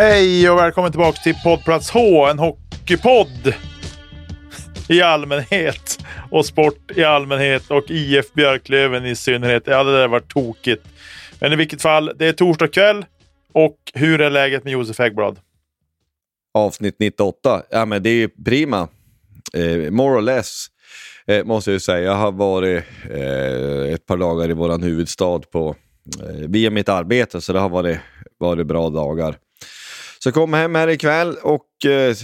Hej och välkommen tillbaka till poddplats H, en hockeypodd i allmänhet och sport i allmänhet och IF Björklöven i synnerhet. Ja, det där var tokigt. Men i vilket fall, det är torsdag kväll och hur är läget med Josef Häggblad? Avsnitt 98. Ja, men det är prima. Eh, more or less, eh, måste jag ju säga. Jag har varit eh, ett par dagar i vår huvudstad på, eh, via mitt arbete, så det har varit, varit bra dagar. Så kom hem här ikväll och eh,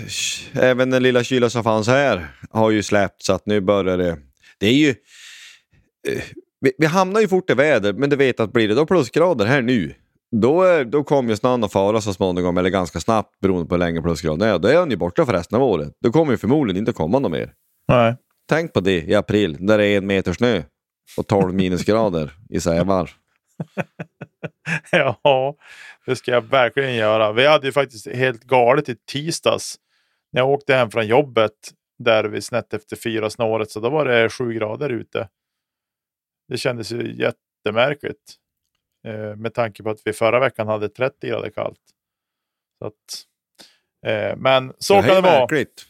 även den lilla kyla som fanns här har ju släppt så att nu börjar det. Det är ju... Eh, vi, vi, hamnar ju fort i väder, men du vet att blir det då plusgrader här nu, då, då kommer ju snön att fara så småningom, eller ganska snabbt beroende på hur länge plusgraden är. Då är han ju borta för resten av året. Då kommer ju förmodligen inte komma något mer. Nej. Tänk på det i april, när det är en meter snö och 12 minusgrader i Sävar. ja, det ska jag verkligen göra. Vi hade ju faktiskt helt galet i tisdags. När jag åkte hem från jobbet där vi snett efter fyra snåret så då var det sju grader ute. Det kändes ju jättemärkligt. Eh, med tanke på att vi förra veckan hade 30 grader kallt. Så att, eh, men så det kan det vara. Märkligt.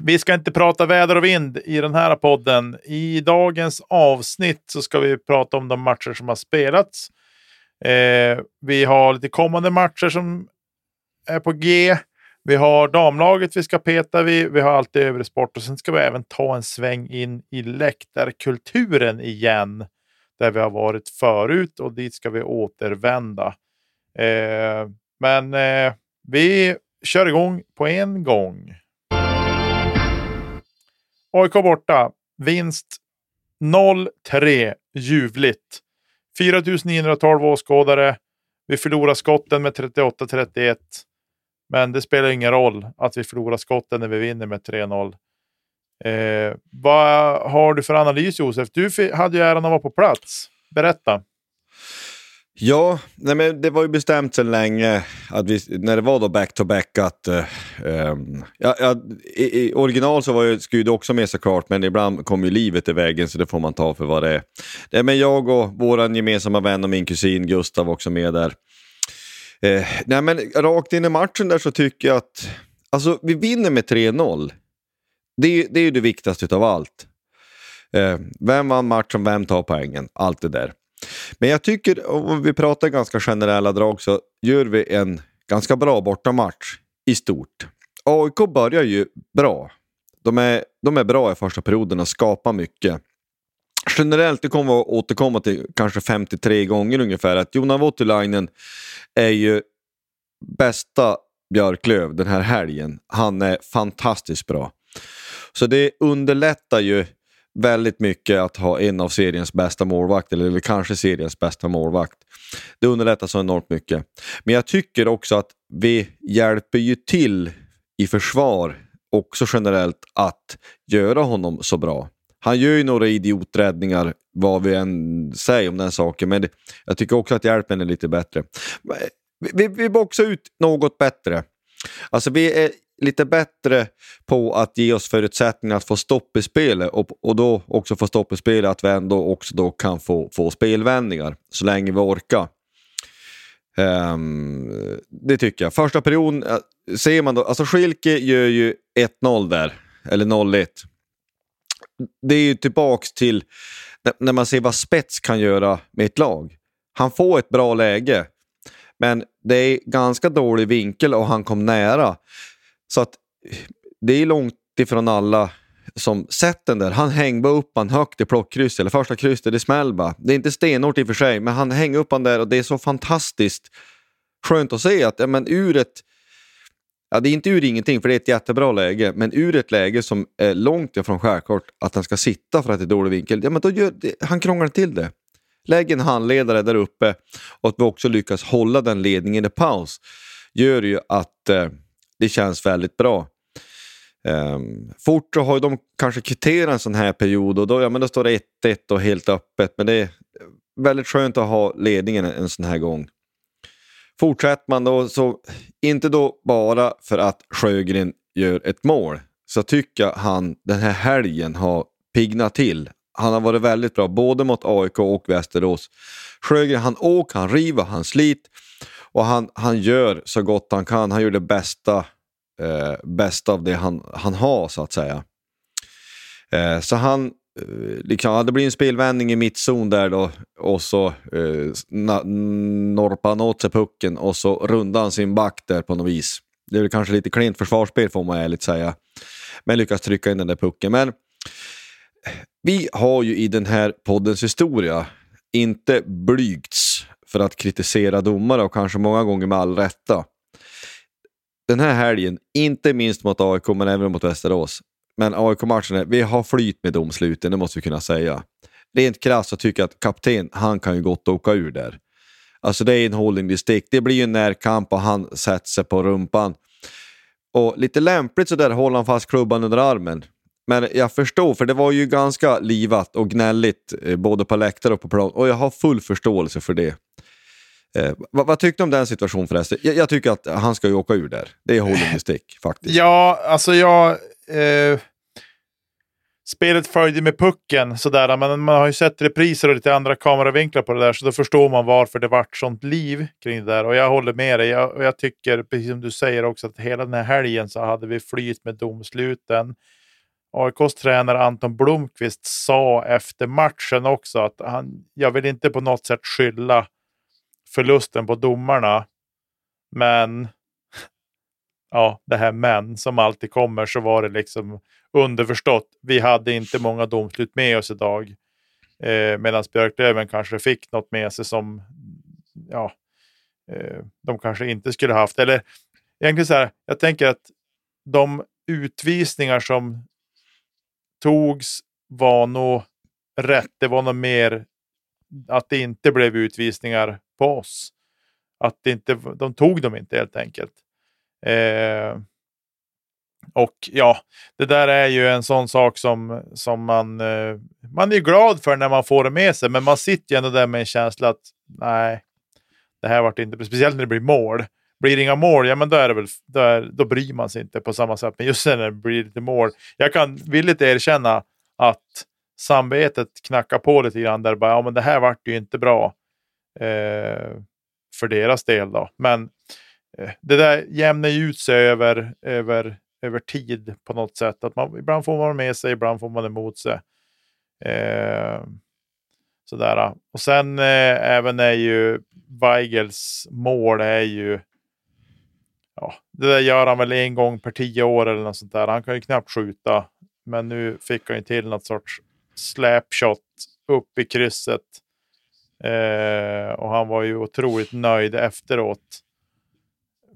Vi ska inte prata väder och vind i den här podden. I dagens avsnitt så ska vi prata om de matcher som har spelats. Eh, vi har lite kommande matcher som är på G. Vi har damlaget vi ska peta vid. Vi har allt övrig sport och sen ska vi även ta en sväng in i läktarkulturen igen. Där vi har varit förut och dit ska vi återvända. Eh, men eh, vi kör igång på en gång. AIK borta. Vinst 0-3. Ljuvligt. 4912 åskådare. Vi förlorar skotten med 38-31. Men det spelar ingen roll att vi förlorar skotten när vi vinner med 3-0. Eh, vad har du för analys Josef? Du hade ju äran att vara på plats. Berätta. Ja, nej men det var ju bestämt sedan länge att vi, när det var då back-to-back att... Eh, ehm, ja, ja, i, i, original så var ju Skud också med såklart, men ibland kom ju livet i vägen så det får man ta för vad det är. Nej, men jag och vår gemensamma vän och min kusin Gustav också med där. Eh, nej men rakt in i matchen där så tycker jag att... Alltså vi vinner med 3-0. Det, det är ju det viktigaste av allt. Eh, vem vann matchen, vem tar poängen? Allt det där. Men jag tycker, om vi pratar ganska generella drag, så gör vi en ganska bra bortamatch i stort. AIK börjar ju bra. De är, de är bra i första perioden och skapar mycket. generellt, det kommer att återkomma till kanske 53 gånger ungefär, att Jona Voutilainen är ju bästa Björklöv den här helgen. Han är fantastiskt bra. Så det underlättar ju väldigt mycket att ha en av seriens bästa målvakter, eller kanske seriens bästa målvakt. Det underlättar så enormt mycket. Men jag tycker också att vi hjälper ju till i försvar också generellt att göra honom så bra. Han gör ju några idioträddningar, vad vi än säger om den saken, men jag tycker också att hjälpen är lite bättre. Vi, vi boxar ut något bättre. Alltså vi är lite bättre på att ge oss förutsättningar att få stopp i spelet och, och då också få stopp i spelet att vi ändå också då kan få, få spelvändningar så länge vi orkar. Um, det tycker jag. Första perioden eh, ser man då, alltså Schilke gör ju 1-0 där, eller 0-1. Det är ju tillbaks till när man ser vad spets kan göra med ett lag. Han får ett bra läge, men det är ganska dålig vinkel och han kom nära. Så att det är långt ifrån alla som sett den där. Han hängde upp han högt i plockkrysset, eller första krysset, det smäll bara. Det är inte stenhårt i och för sig, men han hänger upp han där och det är så fantastiskt skönt att se att ja, men ur ett Ja, det är inte ur ingenting, för det är ett jättebra läge, men ur ett läge som är långt ifrån skärkort, att han ska sitta för att det är dålig vinkel, ja, men då gör det, han krånglar till det. Lägg en handledare där uppe och att vi också lyckas hålla den ledningen i paus gör ju att eh, det känns väldigt bra. Um, fort så har de kanske kvitterat en sån här period och då, ja, men då står det 1-1 och helt öppet. Men det är väldigt skönt att ha ledningen en sån här gång. Fortsätter man då, så inte då bara för att Sjögren gör ett mål, så tycker jag han den här helgen har pignat till. Han har varit väldigt bra både mot AIK och Västerås. Sjögren han åker, han river, han sliter och han, han gör så gott han kan. Han gör det bästa, eh, bästa av det han, han har så att säga. Eh, så han, eh, liksom, ja, det blir en spelvändning i mittzon där då och så eh, norpar han åt sig pucken och så rundar han sin back där på något vis. Det är väl kanske lite klent försvarsspel får man ärligt säga. Men lyckas trycka in den där pucken. Men vi har ju i den här poddens historia inte blygts för att kritisera domare och kanske många gånger med all rätta. Den här helgen, inte minst mot AIK men även mot Västerås. Men AIK-matchen, vi har flyt med domsluten, det måste vi kunna säga. Rent krasst så tycker jag att kapten, han kan ju gott åka ur där. Alltså det är en holding stick. Det blir ju en närkamp och han sätter sig på rumpan. Och lite lämpligt så där håller han fast klubban under armen. Men jag förstår, för det var ju ganska livat och gnälligt eh, både på läktare och på plan. Och jag har full förståelse för det. Eh, vad, vad tyckte du om den situationen förresten? Jag, jag, tycker att han ska ju åka ur där. Det är holding stick faktiskt. Ja, alltså jag... Eh, spelet följde med pucken sådär, men man har ju sett repriser och lite andra kameravinklar på det där, så då förstår man varför det vart sånt liv kring det där. Och jag håller med dig. Jag, och jag tycker, precis som du säger också, att hela den här helgen så hade vi flyt med domsluten. AIKs tränare Anton Blomqvist sa efter matchen också att han, jag vill inte på något sätt skylla förlusten på domarna. Men ja, det här men som alltid kommer så var det liksom underförstått. Vi hade inte många domslut med oss idag. Eh, Medan Björklöven kanske fick något med sig som ja, eh, de kanske inte skulle haft. Eller egentligen så här, jag tänker att de utvisningar som togs var nog rätt. Det var nog mer att det inte blev utvisningar på oss. Att det inte, de tog dem inte helt enkelt. Eh, och ja, det där är ju en sån sak som, som man, eh, man är glad för när man får det med sig. Men man sitter ju ändå där med en känsla att nej, det här vart inte Speciellt när det blir mål. Blir det inga mål, ja men då, är det väl, då, är, då bryr man sig inte på samma sätt. Men just när det blir lite mål. Jag kan villigt erkänna att samvetet knackar på lite grann där. Bara, ja, men det här vart ju inte bra eh, för deras del. Då. Men eh, det där jämnar ju ut sig över, över, över tid på något sätt. Att man, ibland får man med sig, ibland får man emot sig. Eh, sådär. Och sen eh, även är ju Weigels mål är ju ja, det där gör han väl en gång per tio år eller något sånt där. Han kan ju knappt skjuta. Men nu fick han ju till något sorts slapshot upp i krysset. Eh, och han var ju otroligt nöjd efteråt.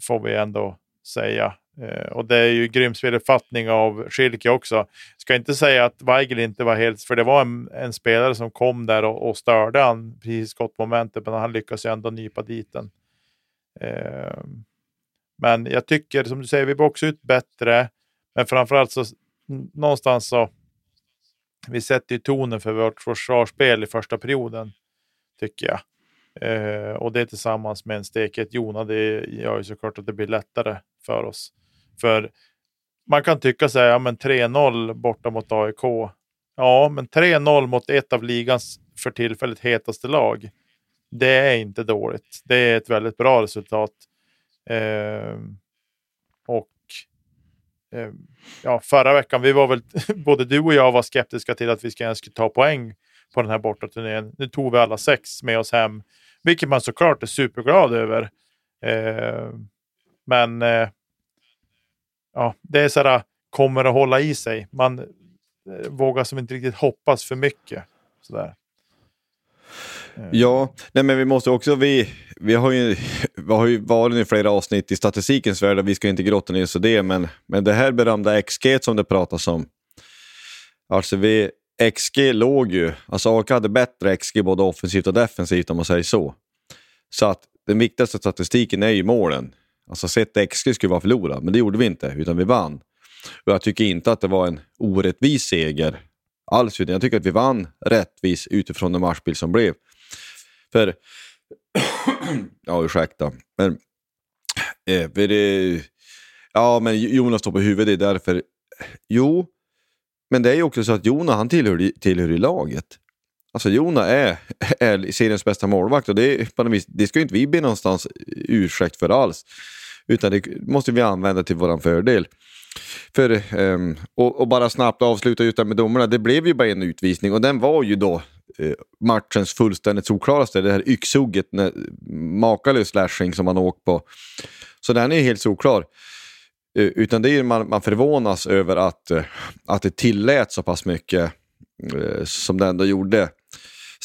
Får vi ändå säga. Eh, och det är ju grym speluppfattning av Schilke också. Ska inte säga att Weigel inte var helt... För det var en, en spelare som kom där och, och störde han precis skottmomentet, men han lyckas ju ändå nypa dit den. Eh, men jag tycker, som du säger, vi boxar ut bättre. Men framförallt så någonstans så... Vi sätter ju tonen för vårt försvarsspel i första perioden, tycker jag. Eh, och det tillsammans med en steket Jona, det gör ju såklart att det blir lättare för oss. För man kan tycka så här, ja men 3-0 borta mot AIK. Ja, men 3-0 mot ett av ligans för tillfället hetaste lag. Det är inte dåligt. Det är ett väldigt bra resultat. Eh, och eh, ja, förra veckan, vi var väl, både du och jag var skeptiska till att vi ska ens ta poäng på den här bortaturnén. Nu tog vi alla sex med oss hem, vilket man såklart är superglad över. Eh, men eh, ja, det är sådär, kommer att hålla i sig. Man eh, vågar som inte riktigt hoppas för mycket. Sådär. Eh. Ja, nej men vi måste också, vi, vi, har ju, vi har ju varit i flera avsnitt i statistikens värld, vi ska inte grotta ner oss i det, men, men det här berömda XG som det pratas om. Alltså vi, XG låg ju, alltså AIK hade bättre XG både offensivt och defensivt om man säger så. Så att den viktigaste statistiken är ju målen. Alltså sett XG skulle vara förlorad, men det gjorde vi inte, utan vi vann. Och jag tycker inte att det var en orättvis seger alls, utan jag tycker att vi vann rättvis utifrån den matchbild som blev. För, ja ursäkta, men, eh, för det, ja men Jonas står på huvudet, det är därför. Jo, men det är ju också så att Jonas han tillhör, tillhör i laget. Alltså Jona är, är seriens bästa målvakt och det, det ska ju inte vi be någonstans ursäkt för alls. Utan det måste vi använda till vår fördel. För, um, och, och, bara snabbt avsluta utan med domarna, det blev ju bara en utvisning och den var ju då uh, matchens fullständigt solklaraste. Det här yxhugget, makalös slashing som man åkt på. Så den är helt solklar. Uh, utan det är man, man förvånas över att, uh, att det tillät så pass mycket som det ändå gjorde.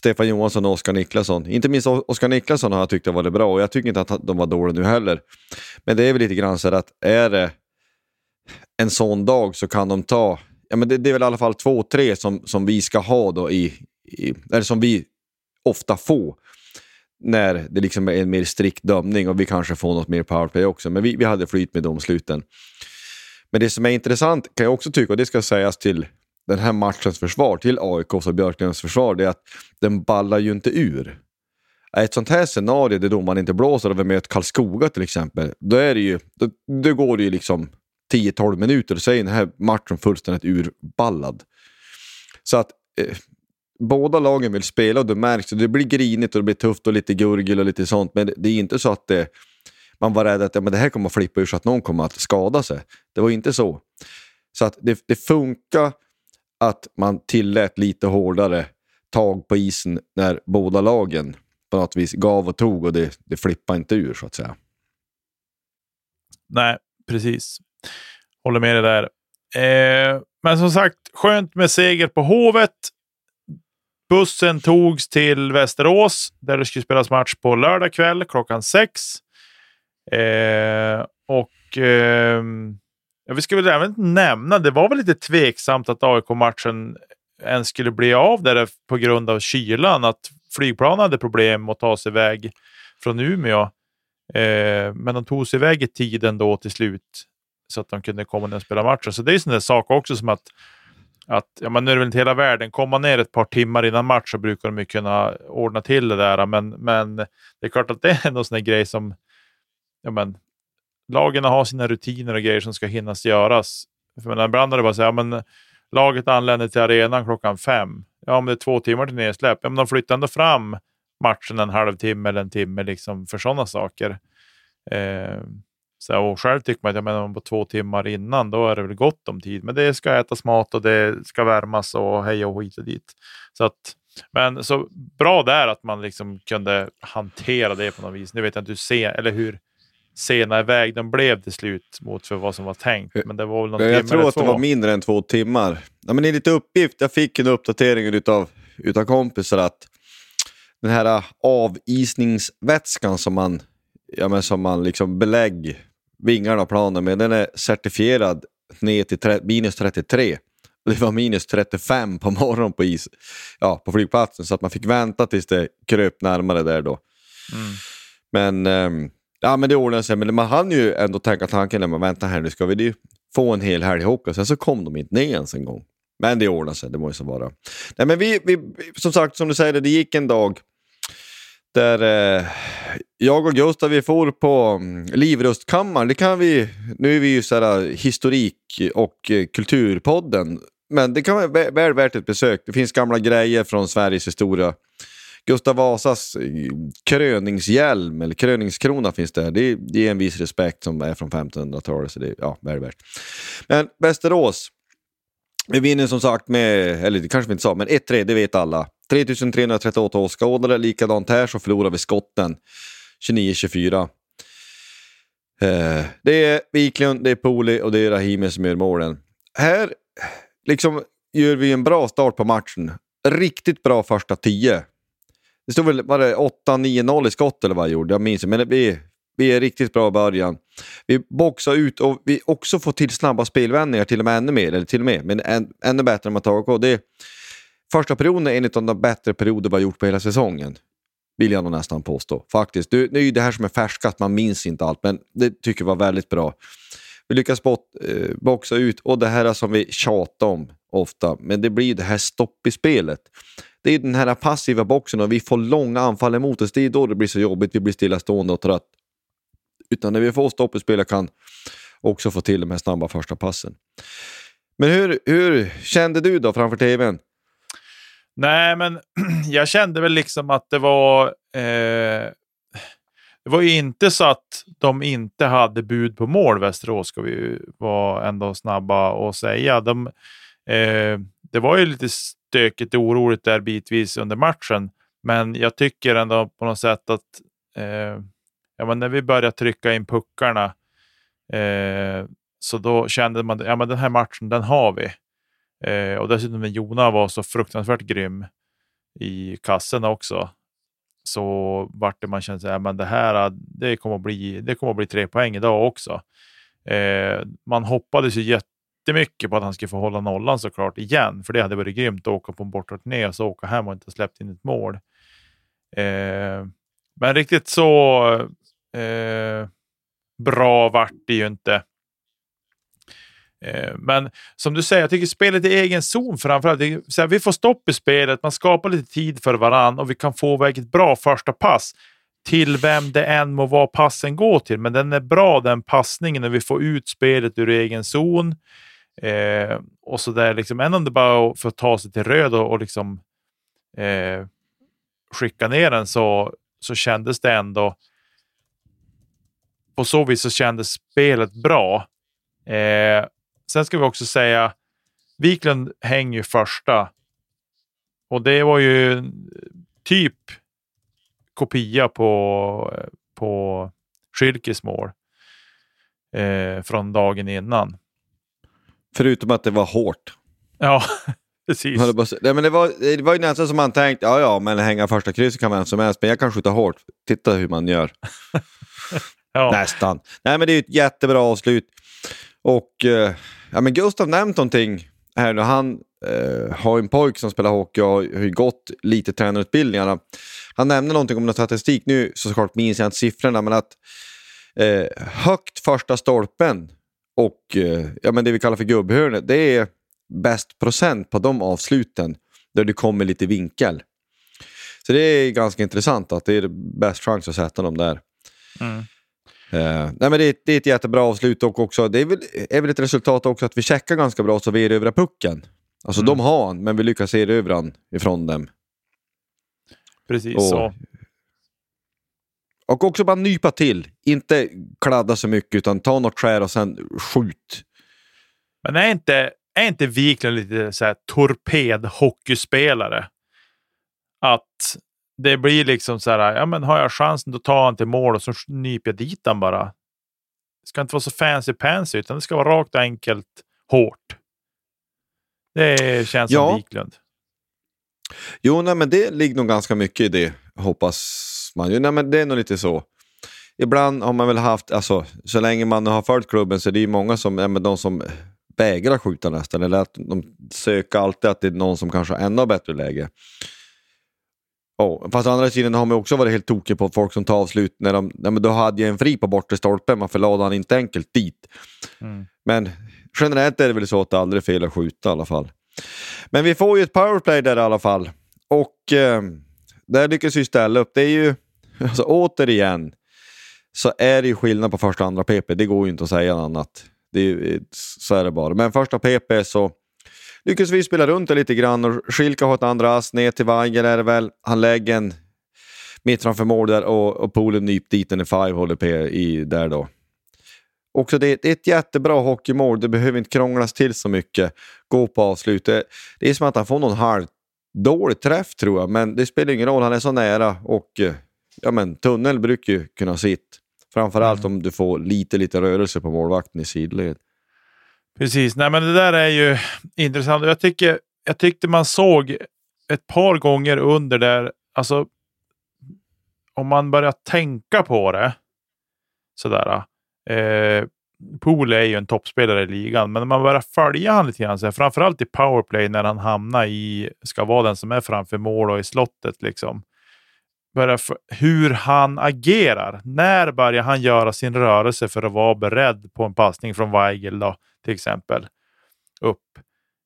Stefan Johansson och Oskar Niklasson. Inte minst Oskar Niklasson har jag tyckt har varit bra och jag tycker inte att de var dåliga nu heller. Men det är väl lite grann så att är det en sån dag så kan de ta, ja men det, det är väl i alla fall två, tre som, som vi ska ha då i, i, eller som vi ofta får när det liksom är en mer strikt dömning och vi kanske får något mer powerplay också. Men vi, vi hade flyt med domsluten. Men det som är intressant kan jag också tycka, och det ska sägas till den här matchens försvar till AIKs och Björklunds försvar, det är att den ballar ju inte ur. Ett sånt här scenario där domaren inte blåser och vi möter Karlskoga till exempel, då, är det ju, då, då går det ju liksom 10-12 minuter och så är den här matchen fullständigt urballad. Så att eh, båda lagen vill spela och det märks. Det blir grinigt och det blir tufft och lite gurgel och lite sånt. Men det är inte så att det, man var rädd att ja, men det här kommer att flippa ur så att någon kommer att skada sig. Det var inte så. Så att det, det funkar att man tillät lite hårdare tag på isen när båda lagen på något vis gav och tog och det, det flippade inte ur så att säga. Nej, precis. Håller med dig där. Eh, men som sagt, skönt med seger på Hovet. Bussen togs till Västerås där det skulle spelas match på lördag kväll klockan sex. Eh, och eh, Ja, vi ska väl även nämna, det var väl lite tveksamt att AIK-matchen ens skulle bli av där på grund av kylan. Att flygplanen hade problem att ta sig iväg från Umeå. Eh, men de tog sig iväg i tiden då till slut så att de kunde komma ner och spela matchen. Så det är en sån där sak också som att, att ja, men nu är det väl inte hela världen. Komma ner ett par timmar innan match så brukar de ju kunna ordna till det där. Men, men det är klart att det är en sån där grej som ja, men, lagen har sina rutiner och grejer som ska hinnas göras. För men ibland är det bara så här, men laget anländer till arenan klockan fem. Ja, om det är två timmar till nedsläpp. Ja, men de flyttar ändå fram matchen en halvtimme eller en timme liksom för sådana saker. Eh, så, och själv tycker man att ja, men på två timmar innan, då är det väl gott om tid. Men det ska ätas mat och det ska värmas och hej och hit och dit. Så att, men så bra där att man liksom kunde hantera det på något vis. Nu vet jag inte hur, se, eller hur sena iväg de blev till slut mot för vad som var tänkt. Men det var väl någon Jag tror att två. det var mindre än två timmar. Ja, men enligt uppgift, jag fick en uppdatering av utav kompisar att den här avisningsvätskan som man, ja, men som man liksom belägger vingarna av planen med, den är certifierad ner till minus 33. Det var minus 35 på morgonen på, is, ja, på flygplatsen så att man fick vänta tills det kröp närmare där då. Mm. Men, ähm, ja, men det ordnade sig. Men man hann ju ändå tänka tanken, men vänta här nu ska vi få en hel helg hockey. Sen så kom de inte ner ens en gång. Men det ordnade sig, det måste vara. Nej, men vi, vi, som sagt, som du säger, det gick en dag där eh, jag och Gustav vi for på mm, Livrustkammaren. Det kan vi, nu är vi ju så här, eh, historik och eh, kulturpodden, men det kan vara väl värt ett besök. Det finns gamla grejer från Sveriges historia. Gustav Vasas eh, kröningshjälm, eller kröningskrona finns där. Det, det är en viss respekt som är från 1500-talet, så det är ja, väl värt. Men Västerås, vi vinner som sagt med, eller det kanske vi inte sa, men 1-3, det vet alla. 3338 åskådare, likadant här så förlorar vi skotten 29-24. Eh, det är Wiklund, det är Poli och det är Rahimi som gör målen. Här liksom gör vi en bra start på matchen. Riktigt bra första tio. Det stod väl var det 8-9-0 i skott eller vad jag gjorde, jag minns inte. Men vi, vi är riktigt bra i början. Vi boxar ut och vi också får till snabba spelvändningar, till och med ännu mer, eller till och med, men än, ännu bättre än man tagit. Det, första perioden är en av de bättre perioder vi har gjort på hela säsongen. Vill jag nog nästan påstå. Faktiskt. Det, det är ju det här som är färskast, man minns inte allt, men det tycker jag var väldigt bra. Vi lyckas bot, eh, boxa ut och det här som vi tjatar om ofta, men det blir det här stopp i spelet. Det är den här passiva boxen och vi får långa anfall emot oss. Det är då det blir så jobbigt, vi blir stillastående och trött. Utan när vi får stopp i spelet kan också få till de här snabba första passen. Men hur, hur kände du då framför tvn? Nej, men jag kände väl liksom att det var... Eh, det var ju inte så att de inte hade bud på mål, Västerås, ska vi vara ändå snabba att säga. De, eh, det var ju lite stökigt och oroligt där bitvis under matchen, men jag tycker ändå på något sätt att eh, ja, men när vi började trycka in puckarna eh, så då kände man att ja, den här matchen, den har vi. Eh, och dessutom när Jona var så fruktansvärt grym i kassen också så vart det man kände att det här äh, det kommer, att bli, det kommer att bli tre poäng idag också. Eh, man hoppades ju jättemycket på att han skulle få hålla nollan såklart igen, för det hade varit grymt att åka på en bortaturné och så åka hem och inte släppt in ett mål. Eh, men riktigt så eh, bra vart det ju inte. Eh, men som du säger, jag tycker spelet i egen zon framförallt. Så här, vi får stopp i spelet, man skapar lite tid för varann och vi kan få iväg ett bra första pass till vem det än må vara passen går till. Men den är bra den passningen när vi får ut spelet ur egen zon. Eh, och så där liksom, än om det bara för att ta sig till röd och, och liksom eh, skicka ner den så, så kändes det ändå på så vis så kändes spelet bra. Eh, Sen ska vi också säga, Wiklund hänger ju första. Och det var ju typ kopia på, på Schilkes mål eh, från dagen innan. Förutom att det var hårt. Ja, precis. Nej, men det, var, det var ju nästan som man tänkte, ja ja, men hänga första krysset kan vem som helst, men jag kan skjuta hårt. Titta hur man gör. ja. Nästan. Nej, men det är ett jättebra avslut. Och eh, ja, men Gustav nämnt någonting här nu. Han eh, har en pojk som spelar hockey och har gått lite tränarutbildningarna. Han nämnde någonting om någon statistik. Nu såklart minns jag inte siffrorna, men att eh, högt första stolpen och eh, ja, men det vi kallar för gubbhörnet, det är bäst procent på de avsluten där du kommer lite vinkel. Så det är ganska intressant att det är bäst chans att sätta dem där. Mm. Uh, nej, men det, det, är ett jättebra avslut och också, det är väl, är väl ett resultat också att vi checkar ganska bra så vi erövrar pucken. Alltså mm. de har han, men vi lyckas erövra han ifrån dem. Precis och, så. Och också bara nypa till, inte kladda så mycket utan ta något skär och sen skjut. Men är inte, är inte Wiklund lite så här torped-hockeyspelare? Att det blir liksom så här, ja men har jag chansen då tar han till mål och så nyper jag dit han bara. Det ska inte vara så fancy pansy utan det ska vara rakt och enkelt hårt. Det känns ja. som Wiklund. Jo, nej, men det ligger nog ganska mycket i det, hoppas man ju. Nej, men det är nog lite så. Ibland har man väl haft, alltså, så länge man har följt klubben så är det ju många som, ja, men de som vägrar skjuta nästan, eller att de söker alltid att det är någon som kanske har ännu bättre läge. Oh, fast å andra sidan har man också varit helt tokig på folk som tar avslut när de, ja, men då hade jag en fri på bortre stolpen, varför lade han inte enkelt dit? Mm. Men generellt är det väl så att det aldrig är fel att skjuta i alla fall. Men vi får ju ett powerplay där i alla fall. Och eh, där lyckas vi ställa upp. Det är ju, alltså återigen, så är det ju skillnad på första och andra PP. Det går ju inte att säga något annat. Det är, så är det bara. Men första PP så lyckas vi spela runt det lite grann och Schilka har ett andra ass ner till Weigel är det väl. Han lägger en mitt framför mål där och, och Polen nyp dit den i five håller på i där då. Också det, det, är ett jättebra hockeymål. Det behöver inte krånglas till så mycket. Gå på avslutet. Det är som att han får någon halv dålig träff tror jag, men det spelar ingen roll. Han är så nära och eh, ja, men, tunnel brukar ju kunna sitta. Framförallt mm. om du får lite, lite rörelse på målvakten i sidled. Precis, nej men det där är ju intressant. Jag, tycker, jag tyckte man såg ett par gånger under där, alltså om man börjar tänka på det sådär. Eh, Pool är ju en toppspelare i ligan, men när man börjar följa honom lite grann, så här, framförallt i powerplay när han hamnar i, ska vara den som är framför mål och i slottet, liksom hur han agerar. När börjar han göra sin rörelse för att vara beredd på en passning från Weigel då, till exempel? Upp.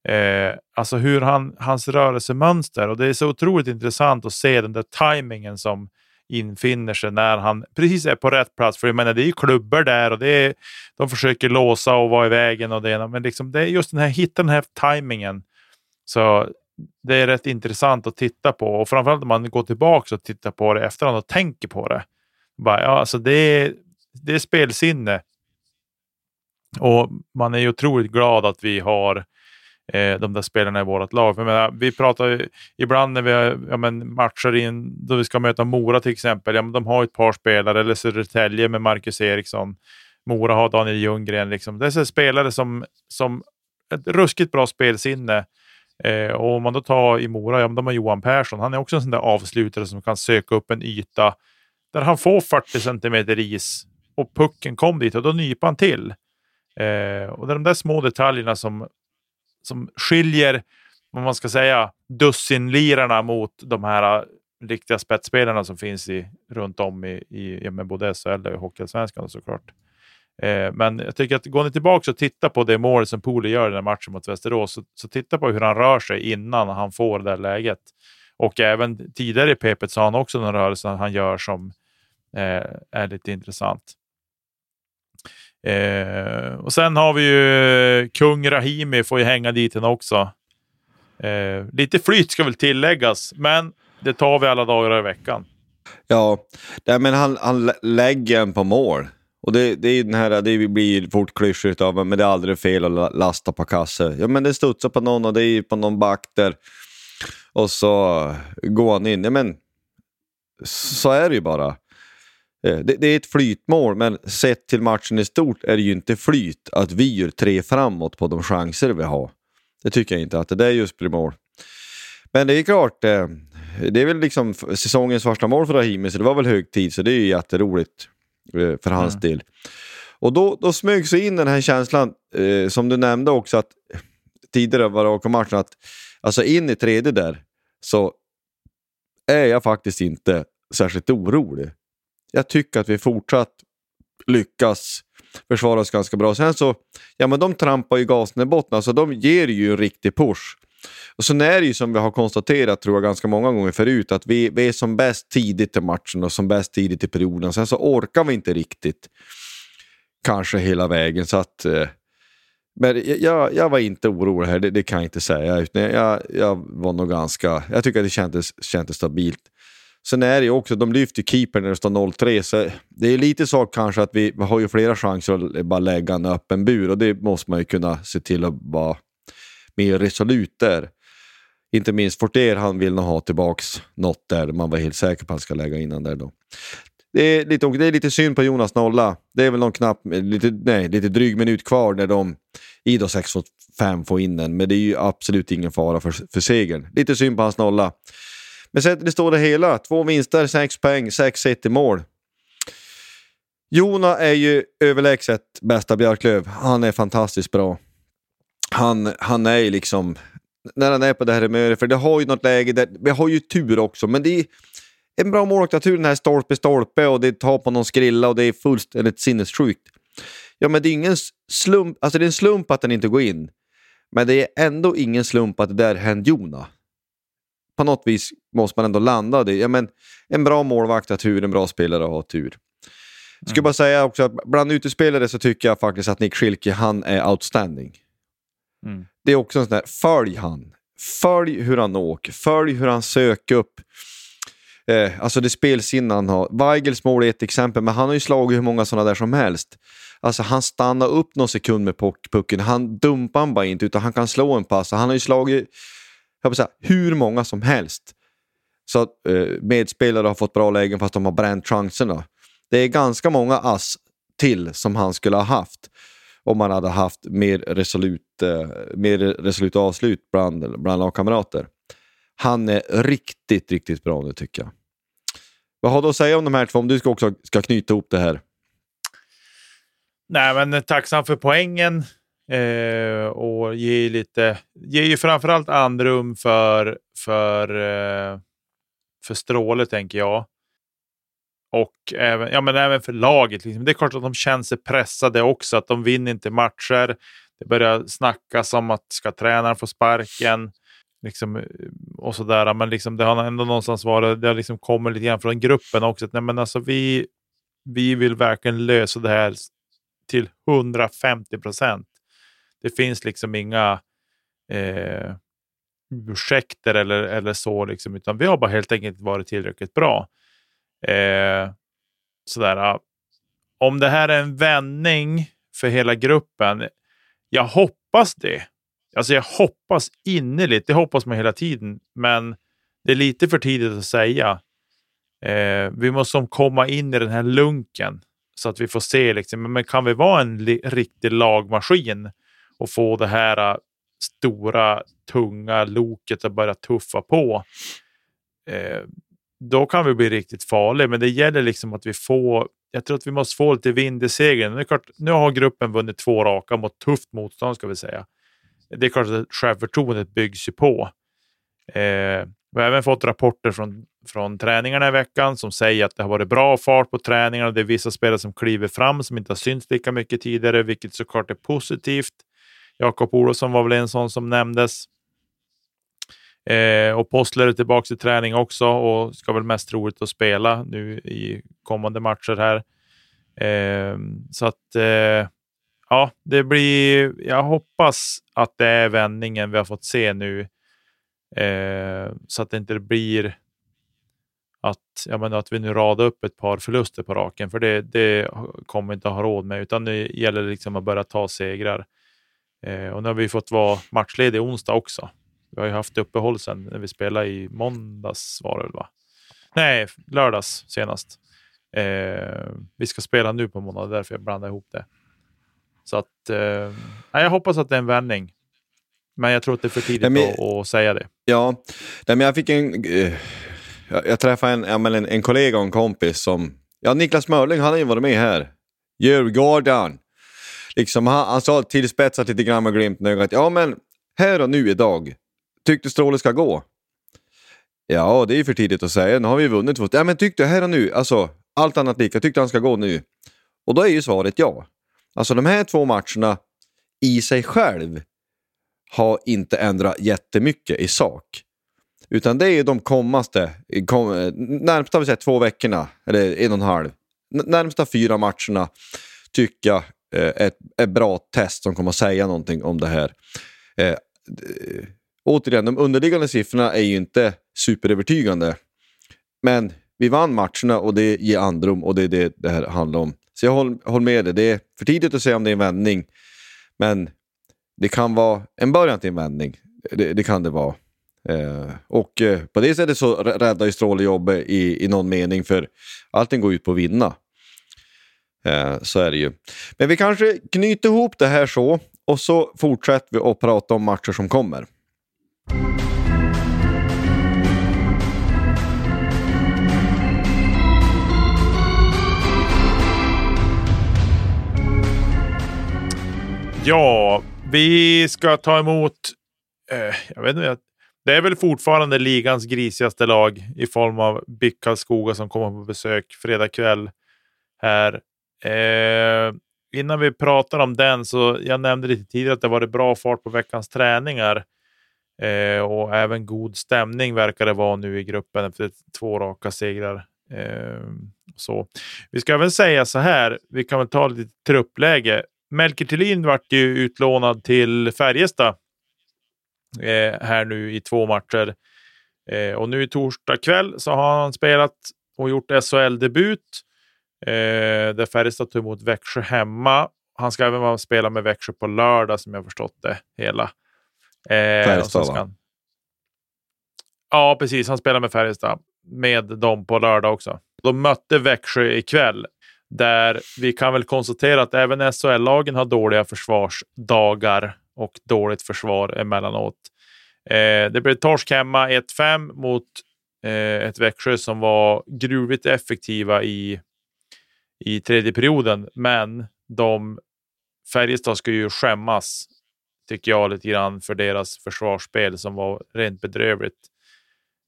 Eh, alltså hur han, hans rörelsemönster och det är så otroligt intressant att se den där tajmingen som infinner sig när han precis är på rätt plats. För jag menar, det är ju klubbor där och det är, de försöker låsa och vara i vägen och det. Men liksom, det är just den här, hitta den här tajmingen. Så det är rätt intressant att titta på och framförallt om man går tillbaka och tittar på det efterhand och tänker på det. Bara, ja, alltså det, är, det är spelsinne. Och man är ju otroligt glad att vi har eh, de där spelarna i vårt lag. För menar, vi pratar ju, ibland när vi ja, men, matchar in, då vi ska möta Mora till exempel, ja, men de har ett par spelare, eller Södertälje med Marcus Eriksson. Mora har Daniel Ljunggren. Liksom. Det är spelare som, som ett ruskigt bra spelsinne. Eh, och om man då tar i Mora, ja, de har Johan Persson. Han är också en sån där avslutare som kan söka upp en yta där han får 40 centimeter is och pucken kom dit och då nyper han till. Eh, och det är de där små detaljerna som, som skiljer, vad man ska säga, dussinlirarna mot de här äh, riktiga spetsspelarna som finns i, runt om i, i i både SHL och Hockeyallsvenskan såklart. Eh, men jag tycker att går ni tillbaka och tittar på det mål som Poli gör i den här matchen mot Västerås, så, så titta på hur han rör sig innan han får det där läget. Och även tidigare i PP så har han också den rörelsen han gör som eh, är lite intressant. Eh, och sen har vi ju kung Rahimi, får ju hänga dit den också. Eh, lite flyt ska väl tilläggas, men det tar vi alla dagar i veckan. Ja, men han, han lägger en på mål. Och det, det är den här, det blir fort klyschigt av men det är aldrig fel att lasta på kasse. Ja men det studsar på någon och det är på någon back där. Och så går han in. Ja men så är det ju bara. Eh, det, det, är ett flytmål, men sett till matchen i stort är det ju inte flyt att vi gör tre framåt på de chanser vi har. Det tycker jag inte att det är just blir mål. Men det är klart, eh, det är väl liksom säsongens första mål för Rahimi, så det var väl hög tid, så det är ju jätteroligt för hans mm. del. Och då, då smög sig in den här känslan, som du nämnde också, att tidigare var det matchen att alltså in i tredje där så är jag faktiskt inte särskilt orolig jag tycker att vi fortsatt lyckas försvara oss ganska bra. Sen så, ja men de trampar ju gasen i botten, alltså de ger ju en riktig push. Och sen är det ju som vi har konstaterat tror jag ganska många gånger förut att vi, vi är som bäst tidigt i matchen och som bäst tidigt i perioden. Sen så orkar vi inte riktigt kanske hela vägen så att eh, men jag, jag var inte orolig här, det, det kan jag inte säga. Utan jag, jag var nog ganska, jag tycker att det kändes, kändes stabilt. Sen är det ju också, de lyfter keepern när det står 0-3, så det är lite så kanske att vi, vi har ju flera chanser att bara lägga en öppen bur och det måste man ju kunna se till att vara mer resolut där. Inte minst Fortier, han vill nog ha tillbaks något där man var helt säker på att han ska lägga in den där då. Det är, lite, det är lite synd på Jonas Nolla. Det är väl någon knapp, lite, nej, lite dryg minut kvar när de i då 6 5 får in den, men det är ju absolut ingen fara för, för segern. Lite synd på hans nolla. Men sett det stora hela, två vinster, sex poäng, 6-1 i mål. Jona är ju överlägset bästa Björklöv. Han är fantastiskt bra. Han, han är ju liksom, när han är på det här humöret, för det har ju något läge där, vi har ju tur också, men det är en bra målvaktatur den här stolpe stolpe och det tar på någon skrilla och det är fullständigt sinnessjukt. Ja, men det är ingen slump, alltså det är en slump att den inte går in. Men det är ändå ingen slump att det där hände Jona. På något vis måste man ändå landa det. Ja, men en bra målvakt har tur, en bra spelare har tur. Jag skulle mm. bara säga också att bland utespelare så tycker jag faktiskt att Nick Schilke, han är outstanding. Mm. Det är också en sån där, följ han. Följ hur han åker, följ hur han söker upp. Eh, alltså det spelsinne han har. Weigels mål är ett exempel, men han har ju slagit hur många sådana där som helst. Alltså han stannar upp någon sekund med pucken, han dumpar bara inte utan han kan slå en pass. Han har ju slagit jag säga, hur många som helst. Så att eh, medspelare har fått bra lägen fast de har bränt chanserna. Det är ganska många ass till som han skulle ha haft om man hade haft mer resolut, Eh, mer resolut avslut bland, bland lagkamrater. Han är riktigt, riktigt bra nu tycker jag. Vad har du att säga om de här två, om du ska också ska knyta ihop det här? Nej, men tacksam för poängen eh, och ger lite, ger ju framförallt andrum för, för, eh, för Stråle, tänker jag. Och även, ja, men även för laget. Liksom. Det är klart att de känner sig pressade också, att de vinner inte matcher. Det börjar snackas om att ska tränaren få sparken? Liksom, eh, och sådär. Men liksom, det har ändå någonstans varit, det har liksom kommit lite grann från gruppen också. Att, nej, men alltså, vi, vi vill verkligen lösa det här till 150 procent. Det finns liksom inga eh, ursäkter eller, eller så, liksom, utan vi har bara helt enkelt varit tillräckligt bra. Eh, sådär, om det här är en vändning för hela gruppen, jag hoppas det. Alltså jag hoppas innerligt, det hoppas man hela tiden, men det är lite för tidigt att säga. Eh, vi måste komma in i den här lunken så att vi får se, liksom, men kan vi vara en riktig lagmaskin och få det här äh, stora, tunga loket att börja tuffa på. Eh, då kan vi bli riktigt farliga, men det gäller liksom att vi får jag tror att vi måste få lite vind i seglen. Nu, klart, nu har gruppen vunnit två raka mot tufft motstånd, ska vi säga. Det är klart att självförtroendet byggs ju på. Eh, vi har även fått rapporter från, från träningarna i veckan som säger att det har varit bra fart på träningarna. Det är vissa spelare som kliver fram som inte har synts lika mycket tidigare, vilket såklart är positivt. Jakob Olofsson var väl en sån som nämndes. Eh, och Postler är tillbaka i träning också och ska väl mest troligt att spela nu i kommande matcher här. Eh, så att eh, ja, det blir. Jag hoppas att det är vändningen vi har fått se nu Eh, så att det inte blir att, jag menar, att vi nu radar upp ett par förluster på raken, för det, det kommer vi inte ha råd med, utan nu gäller liksom att börja ta segrar. Eh, och nu har vi fått vara matchledig onsdag också. Vi har ju haft uppehåll sen när vi spelade i måndags var det väl va? Nej, lördags senast. Eh, vi ska spela nu på måndag, därför jag blandar ihop det. Så att, eh, jag hoppas att det är en vändning. Men jag tror att det är för tidigt men, att, säga det. Ja, men jag fick en... Uh, jag, jag träffade en, en, en, kollega och en kompis som... Ja, Niklas Mörling, han har ju varit med här. Djurgården. Liksom, han, han sa tillspetsat lite grann med glimt i ögat. Ja, men här och nu idag. Tyckte Stråle ska gå? Ja, det är ju för tidigt att säga. Nu har vi vunnit två. Ja, men tyckte här och nu, alltså allt annat lika, tyckte han ska gå nu? Och då är ju svaret ja. Alltså de här två matcherna i sig själv har inte ändrat jättemycket i sak. Utan det är ju de kommaste, kom, närmsta vi säger, två veckorna, eller en och en halv, närmsta fyra matcherna tycker jag eh, är ett, ett bra test som kommer att säga någonting om det här. Eh, återigen, de underliggande siffrorna är ju inte superövertygande. Men vi vann matcherna och det ger andrum och det är det det här handlar om. Så jag håller, håll med dig, det är för tidigt att säga om det är en vändning. Men det kan vara en början till en vändning. Det, det kan det vara. Eh, och eh, på det sättet så räddar ju Stråle jobbet i, i någon mening för allting går ut på att vinna. Eh, så är det ju. Men vi kanske knyter ihop det här så och så fortsätter vi att prata om matcher som kommer. Ja, vi ska ta emot, eh, jag vet inte, det är väl fortfarande ligans grisigaste lag i form av BIK Karlskoga som kommer på besök fredag kväll här. Eh, innan vi pratar om den så jag nämnde lite tidigare att det varit bra fart på veckans träningar eh, och även god stämning verkar det vara nu i gruppen efter två raka segrar. Eh, så. Vi ska även säga så här, vi kan väl ta lite truppläge. Melker Thelin vart ju utlånad till Färjestad eh, här nu i två matcher. Eh, och nu i torsdag kväll så har han spelat och gjort SHL-debut. Eh, där Färjestad tog emot Växjö hemma. Han ska även vara spela med Växjö på lördag som jag förstått det hela. Eh, Färjestad va? Han... Ja, precis. Han spelar med Färjestad. Med dem på lördag också. De mötte Växjö ikväll. Där vi kan väl konstatera att även SHL-lagen har dåliga försvarsdagar och dåligt försvar emellanåt. Eh, det blev torsk hemma 1-5 mot eh, ett Växjö som var gruvligt effektiva i, i tredje perioden. Men de Färjestad ska ju skämmas, tycker jag, lite grann för deras försvarsspel som var rent bedrövligt.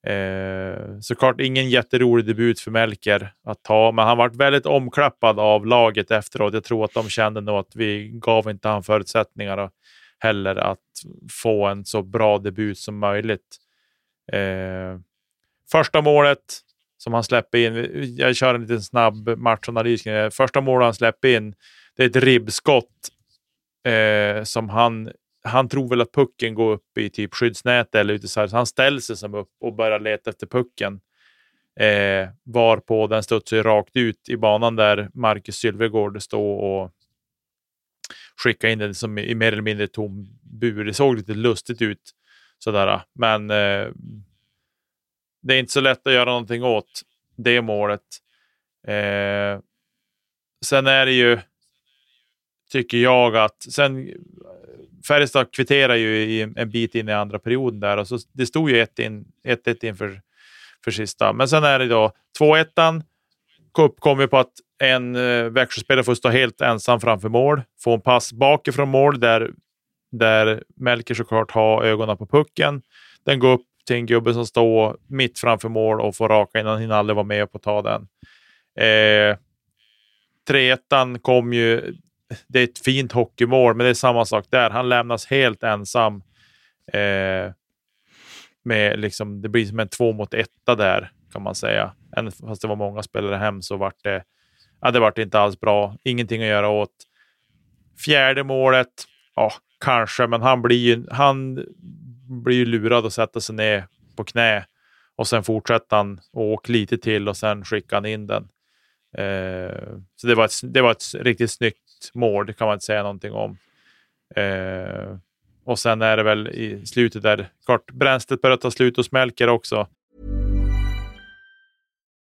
Eh, såklart ingen jätterolig debut för Melker att ta, men han varit väldigt omklappad av laget efteråt. Jag tror att de kände nog att vi gav inte han förutsättningar heller att få en så bra debut som möjligt. Eh, första målet som han släpper in, jag kör en liten snabb matchanalys. Första målet han släpper in, det är ett ribbskott eh, som han han tror väl att pucken går upp i typ skyddsnätet eller ute så här. Så han ställer sig som upp och börjar leta efter pucken. Eh, varpå den studsar rakt ut i banan där Marcus Sylvegård står och skickar in den som i mer eller mindre tom bur. Det såg lite lustigt ut sådär, men eh, det är inte så lätt att göra någonting åt det målet. Eh, sen är det ju, tycker jag att sen Färjestad kvitterar ju i en bit in i andra perioden där och så det stod ju 1-1 inför för sista. Men sen är det då 2-1. Cup kommer på att en eh, Växjöspelare får stå helt ensam framför mål. Få en pass bakifrån mål där, där Melker såklart har ögonen på pucken. Den går upp till en gubbe som står mitt framför mål och får raka innan han aldrig var med på att ta den. Eh, 3-1 kom ju det är ett fint hockeymål, men det är samma sak där. Han lämnas helt ensam. Eh, med liksom, det blir som en två mot etta där kan man säga. Även fast det var många spelare hem så vart det, ja, det vart inte alls bra. Ingenting att göra åt. Fjärde målet, ja, kanske, men han blir ju, han blir ju lurad att sätta sig ner på knä och sen fortsätter han och åka lite till och sen skickar han in den. Eh, så det var, ett, det var ett riktigt snyggt mål, det kan man inte säga någonting om. Eh, och sen är det väl i slutet där, klart bränslet börjar ta slut och smälker också.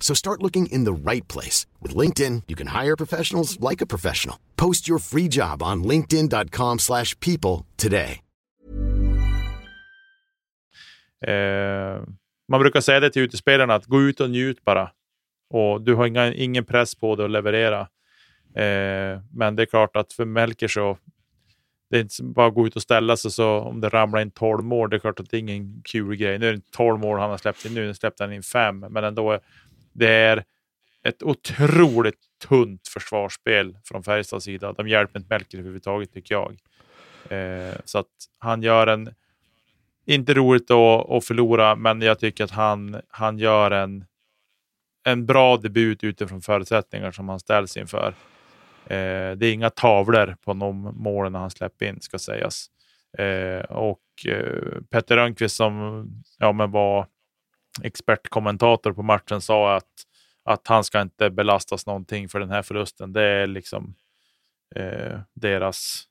So start looking in the right place. With LinkedIn, you can hire professionals like a professional. Post your free job on linkedin.com slash people today. Eh, man brukar säga det till utespelarna att gå ut och njut bara. Och du har inga, ingen press på dig att leverera. Eh, men det är klart att för Melker så det är inte bara att gå ut och ställa sig så om det ramlar in 12 mål. Det är klart att det är ingen kul grej. Nu är det 12 mål han har släppt in nu. Släppte han in fem, men ändå är, det är ett otroligt tunt försvarsspel från Färjestads sida. De hjälper inte Melker överhuvudtaget tycker jag. Eh, så att han gör en, inte roligt att, att förlora, men jag tycker att han, han gör en, en bra debut utifrån förutsättningar som han ställs inför. Eh, det är inga tavlor på de målen han släpper in, ska sägas. Eh, och eh, Petter Rönnqvist som ja, men var expertkommentator på matchen sa att, att han ska inte belastas någonting för den här förlusten. Det är liksom eh, deras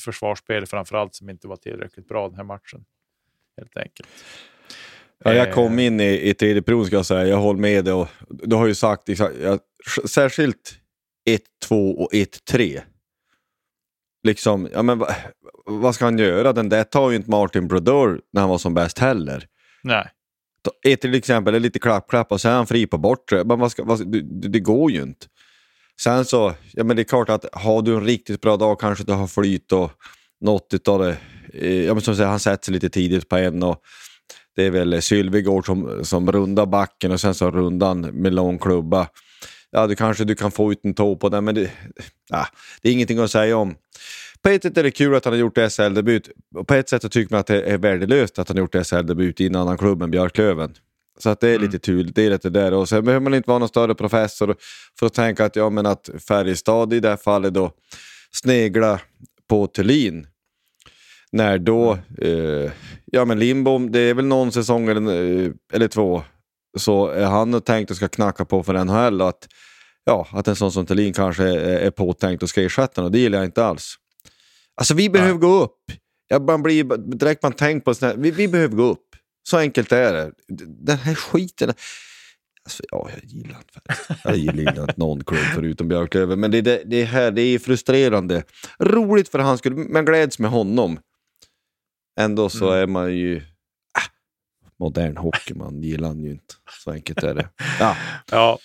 försvarsspel framförallt som inte var tillräckligt bra den här matchen. Helt enkelt. Ja, jag kom eh. in i, i tredje perioden ska jag säga, jag håller med dig. Och du har ju sagt, jag, särskilt 1, 2 och 1, 3. Liksom, ja men vad ska han göra? Den där tar ju inte Martin Brodeur när han var som bäst heller. Nej. Ett till exempel är lite klapp-klapp och sen är han fri på bortre. Men vad ska, vad, det, det, går ju inte. Sen så, ja men det är klart att har du en riktigt bra dag kanske du har flyt och något av det. Eh, ja men som säger, han sätter sig lite tidigt på en och det är väl Sylvegård som, som rundar backen och sen så rundan med lång klubba. Ja, du kanske du kan få ut en tå på den, men det, ja, det är ingenting att säga om. På ett sätt är det kul att han har gjort SHL-debut. På ett sätt så tycker man att det är värdelöst att han har gjort SHL-debut i en annan klubb än Björklöven. Så att det är mm. lite tur, det är lite där. Och sen behöver man inte vara någon större professor för att tänka att, ja, men att Färjestad i det här fallet då snegla på Thulin. När då, eh, ja men Lindbom, det är väl någon säsong eller, eh, eller två, så är han tänkt att ska knacka på för NHL. Att, ja, att en sån som Thulin kanske är, är påtänkt och ska ersätta och det gillar jag inte alls. Alltså vi behöver Nej. gå upp. Jag, man blir, direkt man tänker på det, vi, vi behöver gå upp. Så enkelt är det. Den här skiten. Alltså, ja, jag gillar inte Jag gillar inte någon klubb förutom Björklöven. Men det, det, det, här, det är frustrerande. Roligt för hans skull, men gläds med honom. Ändå så mm. är man ju... Äh, modern hockey, man gillar han ju inte. Så enkelt är det. Ja. ja.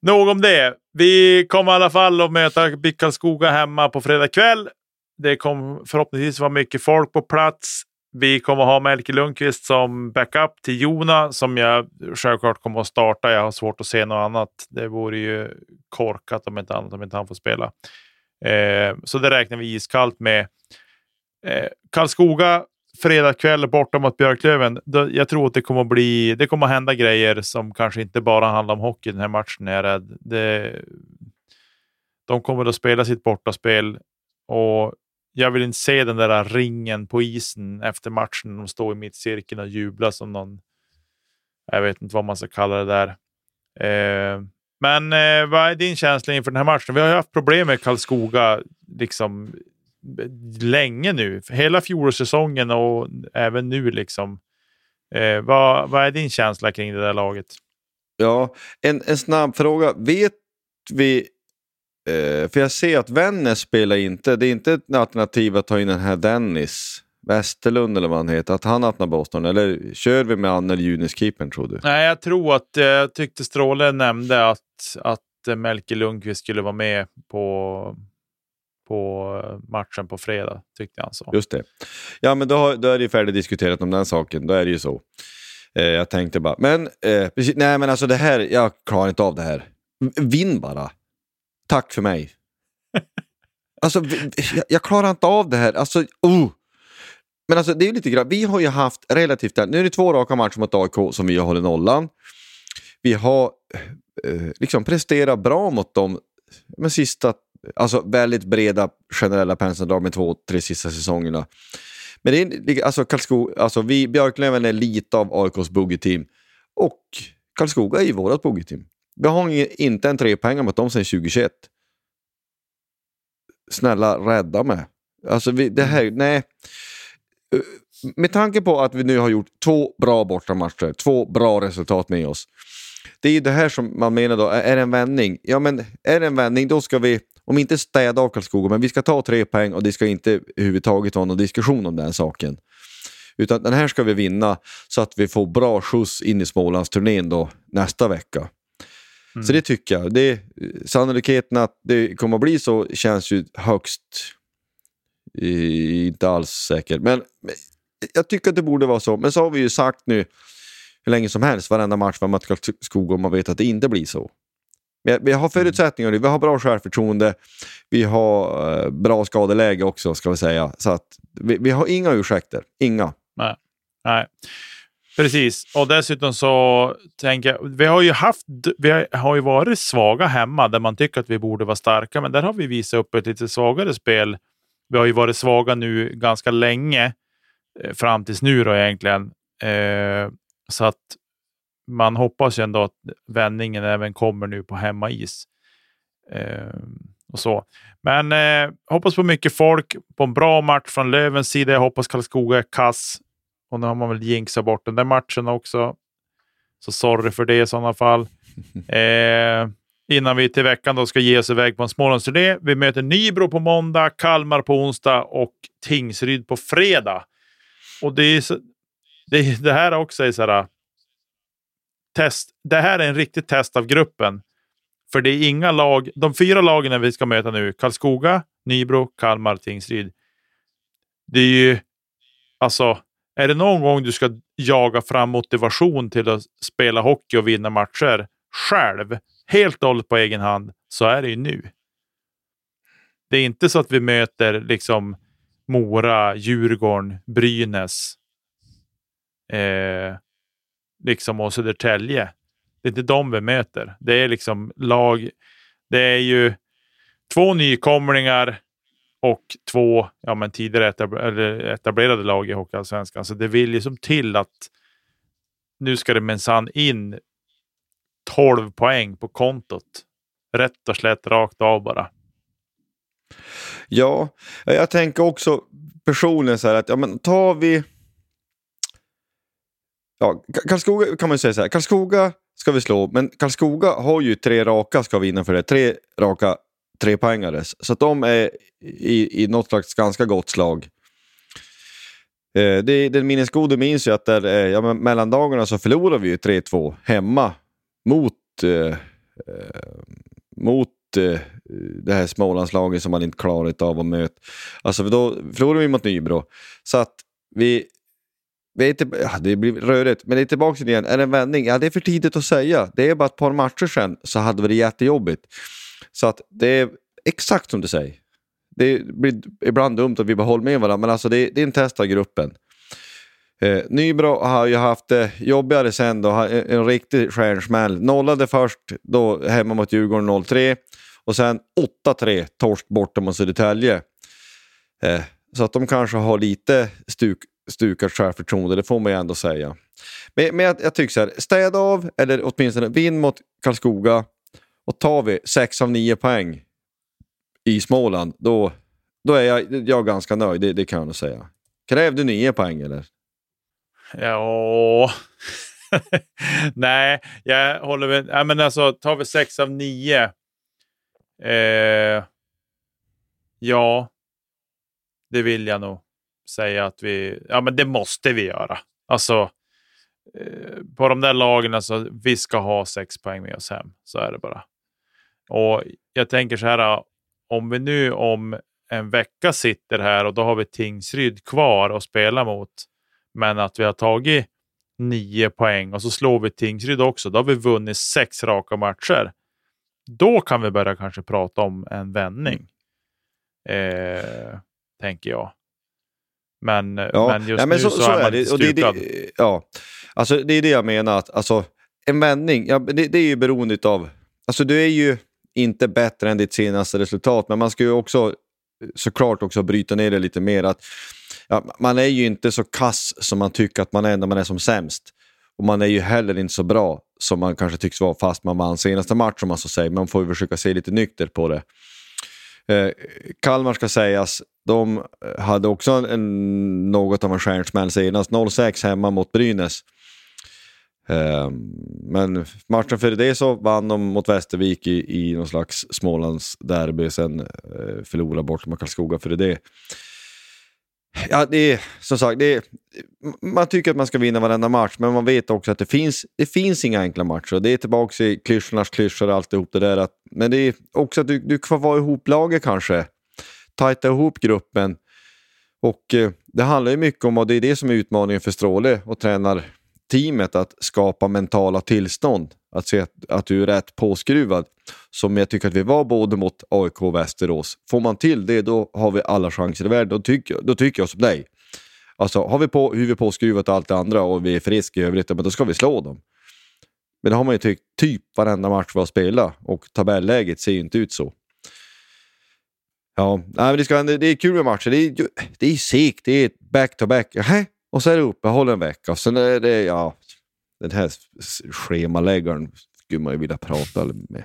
Nog om det. Vi kommer i alla fall att möta BIK Karlskoga hemma på fredag kväll. Det kommer förhoppningsvis vara mycket folk på plats. Vi kommer ha Melker Lundqvist som backup till Jona som jag självklart kommer att starta. Jag har svårt att se något annat. Det vore ju korkat om inte annat om inte han får spela. Eh, så det räknar vi iskallt med. Eh, Karlskoga fredag kväll borta mot Björklöven. Jag tror att det kommer bli. Det kommer hända grejer som kanske inte bara handlar om hockey den här matchen. Är jag rädd. Det, de kommer att spela sitt bortaspel och jag vill inte se den där ringen på isen efter matchen. De står i mittcirkeln och jublar som någon. Jag vet inte vad man ska kalla det där. Eh, men eh, vad är din känsla inför den här matchen? Vi har ju haft problem med Karlskoga liksom länge nu. Hela fjolårssäsongen och även nu liksom. Eh, vad, vad är din känsla kring det där laget? Ja, en, en snabb fråga. Vet vi Eh, för jag ser att Vännäs spelar inte. Det är inte ett alternativ att ta in den här Dennis Westerlund eller vad han heter. Att han öppnar Boston. Eller kör vi med Annel Junis-keepern tror du? Nej, jag tror att eh, jag tyckte Stråle nämnde att, att Melker Lundqvist skulle vara med på på matchen på fredag, tyckte han så. Just det. Ja, men då, då är det ju färdigdiskuterat om den saken. Då är det ju så. Eh, jag tänkte bara, men eh, nej men alltså det här, jag klarar inte av det här. Vinn bara. Tack för mig. alltså, jag, jag klarar inte av det här. Alltså, uh. Men alltså, det är lite grann, vi har ju haft relativt, nu är det två raka matcher mot AIK som vi har hållit nollan. Vi har eh, liksom presterat bra mot dem Men sista, alltså väldigt breda generella penseldrag med två, tre sista säsongerna. Men det är, alltså, Karlskoga, alltså vi, Björklöven är lite av AIKs bogeyteam och Karlskoga är ju vårt bogeyteam. Vi har inte en trepoängare mot dem sedan 2021. Snälla rädda mig. Alltså vi, det här, nej. Eh, med tanke på att vi nu har gjort två bra bortamatcher, två bra resultat med oss. Det är ju det här som man menar då, är det en vändning? Ja men är det en vändning då ska vi, om inte städa av Karlskoga, men vi ska ta tre poäng och det ska inte överhuvudtaget vara någon diskussion om den saken. Utan den här ska vi vinna så att vi får bra skjuts in i Smålandsturnén då nästa vecka. Mm. Så det tycker jag. Det, sannolikheten att det kommer att bli så känns ju högst inte alls säker. Men jag tycker att det borde vara så. Men så har vi ju sagt nu hur länge som helst, varenda match har mött Karlskoga och man vet att det inte blir så. Vi, vi har förutsättningar nu, vi har bra självförtroende, vi har eh, bra skadeläge också ska vi säga. Så att vi, vi har inga ursäkter, inga. Nej. Nej. Precis, och dessutom så tänker jag, vi har ju haft, vi har ju varit svaga hemma där man tycker att vi borde vara starka, men där har vi visat upp ett lite svagare spel. Vi har ju varit svaga nu ganska länge, eh, fram tills nu då egentligen. Eh, så att man hoppas ju ändå att vändningen även kommer nu på hemmais. Eh, och så. Men eh, hoppas på mycket folk, på en bra match från Lövens sida. Jag hoppas Karlskoga är kass. Och nu har man väl jinxat bort den där matchen också. Så sorry för det i sådana fall. Eh, innan vi till veckan då ska ge oss iväg på en Smålandsturné. Vi möter Nybro på måndag, Kalmar på onsdag och Tingsryd på fredag. Och det, är så, det, det här också är så här, test. Det här är en riktigt test av gruppen. För det är inga lag. De fyra lagen vi ska möta nu, Karlskoga, Nybro, Kalmar, Tingsryd. Det är ju alltså är det någon gång du ska jaga fram motivation till att spela hockey och vinna matcher själv, helt och hållet på egen hand, så är det ju nu. Det är inte så att vi möter liksom Mora, Djurgården, Brynäs eh, liksom och Södertälje. Det är inte de vi möter. Det är liksom lag. Det är ju två nykomlingar och två ja, men tidigare etablerade lag i Hockeyallsvenskan. Så det vill ju som till att nu ska det minsann in 12 poäng på kontot. Rätt och slätt rakt av bara. Ja, jag tänker också personligen så här att ja, men tar vi... Ja, Karlskoga kan man ju säga så här. Karlskoga ska vi slå, men Karlskoga har ju tre raka ska vi innanför det. Tre raka trepoängares. Så att de är i, i något slags ganska gott slag. Eh, det, den minnesgode minns ju att där, eh, ja, men mellandagarna så förlorade vi ju 3-2 hemma mot, eh, eh, mot eh, det här Smålandslaget som man inte klarat av att möta. Alltså då förlorade vi mot Nybro. Så att vi, vi är till, ja, det blir rörigt, men det är tillbaka igen. Är det en vändning? Ja, det är för tidigt att säga. Det är bara ett par matcher sedan så hade vi det jättejobbigt. Så att det är exakt som du säger. Det blir ibland dumt att vi bara håller med varandra, men alltså det, det är en test av gruppen. Eh, Nybro har ju haft det jobbigare sen då, en, en riktig stjärnsmäll. Nollade först då hemma mot Djurgården 0-3 och sen 8-3 torsk borta mot Södertälje. Eh, så att de kanske har lite stuk, stukat självförtroende, det får man ju ändå säga. Men, men jag, jag tycker så här, städa av eller åtminstone vinn mot Karlskoga och tar vi 6 av 9 poäng i Småland, då, då är jag, jag ganska nöjd. Det, det kan jag nog säga. Kräv du 9 poäng eller? Ja... Nej, jag håller med. Ja, men alltså, tar vi 6 av 9. Eh, ja, det vill jag nog säga att vi... Ja, men det måste vi göra. Alltså, eh, på de där lagen, alltså, vi ska ha 6 poäng med oss hem. Så är det bara. Och jag tänker så här, om vi nu om en vecka sitter här och då har vi Tingsryd kvar att spela mot, men att vi har tagit nio poäng och så slår vi Tingsryd också, då har vi vunnit sex raka matcher. Då kan vi börja kanske prata om en vändning. Eh, tänker jag. Men, ja, men just ja, men nu så, så, så är man det. Och det, det, ja. alltså, det är det jag menar. Att, alltså, en vändning, ja, det, det är ju beroende av... Alltså, du är ju inte bättre än ditt senaste resultat, men man ska ju också eh, såklart också bryta ner det lite mer. att ja, Man är ju inte så kass som man tycker att man är när man är som sämst. Och man är ju heller inte så bra som man kanske tycks vara fast man vann senaste match om man så säger. Man får ju försöka se lite nykter på det. Eh, Kalmar ska sägas, de eh, hade också en, något av en stjärnsmäll senast. 0-6 hemma mot Brynäs. Eh, men matchen före det så vann de mot Västervik i, i någon slags Smålandsderby. Sen eh, förlorade bort mot Karlskoga före det. Ja, det är som sagt, det är, man tycker att man ska vinna varenda match, men man vet också att det finns, det finns inga enkla matcher. Det är tillbaka i klyschornas klyschor och alltihop det där. Att, men det är också att du, du får vara ihop laget kanske. Tajta ihop gruppen. Och eh, det handlar ju mycket om, och det är det som är utmaningen för Stråle och tränar teamet att skapa mentala tillstånd. Att se att, att du är rätt påskruvad. Som jag tycker att vi var både mot AIK och Västerås. Får man till det, då har vi alla chanser i världen. Då tycker, då tycker jag som dig. Alltså, har vi på, huvudet påskruvat och allt det andra och vi är friska i övrigt, men då ska vi slå dem. Men det har man ju tyckt typ varenda match vi har spelat och tabelläget ser ju inte ut så. Ja, nej, men det, ska, det är kul med matcher. Det är, det är segt, det är back-to-back. -back. Äh, och så är det uppehåll en vecka. Och sen är det, ja, den här schemaläggaren skulle man ju vilja prata med.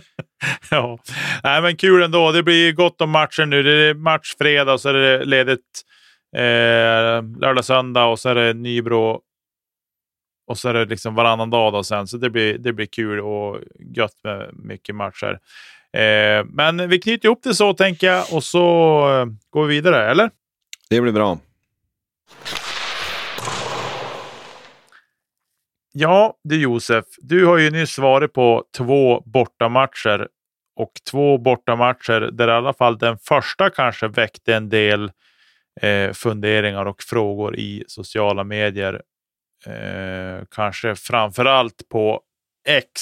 ja, nej, men kul ändå. Det blir gott om matcher nu. Det är match fredag och så är det ledigt eh, lördag, söndag och så är det Nybro och så är det liksom varannan dag då sen. Så det blir, det blir kul och gött med mycket matcher. Eh, men vi knyter ihop det så tänker jag och så eh, går vi vidare, eller? Det blir bra. Ja, du Josef, du har ju nyss varit på två bortamatcher och två bortamatcher där i alla fall den första kanske väckte en del eh, funderingar och frågor i sociala medier. Eh, kanske framför allt på X.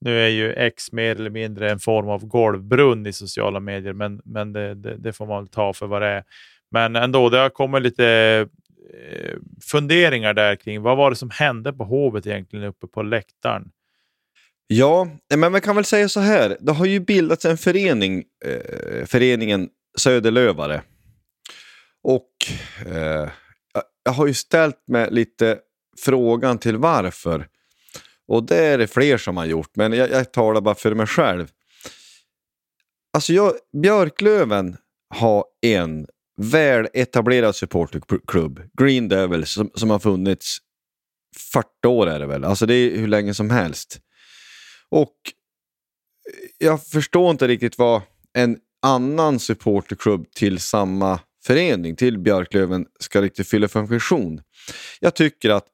Nu är ju X mer eller mindre en form av golvbrunn i sociala medier, men, men det, det, det får man väl ta för vad det är. Men ändå, det har kommit lite eh, funderingar där kring vad var det som hände på Hovet egentligen uppe på läktaren? Ja, men man kan väl säga så här. Det har ju bildats en förening, eh, föreningen Söderlövare. Och eh, jag har ju ställt mig lite frågan till varför. Och det är det fler som har gjort, men jag, jag talar bara för mig själv. Alltså jag, Björklöven har en väl etablerad supporterklubb, Green Devils, som, som har funnits 40 år är det väl. Alltså det är hur länge som helst. Och eh, jag förstår inte riktigt vad en annan supporterklubb till samma förening, till Björklöven, ska riktigt fylla för en funktion. Jag tycker att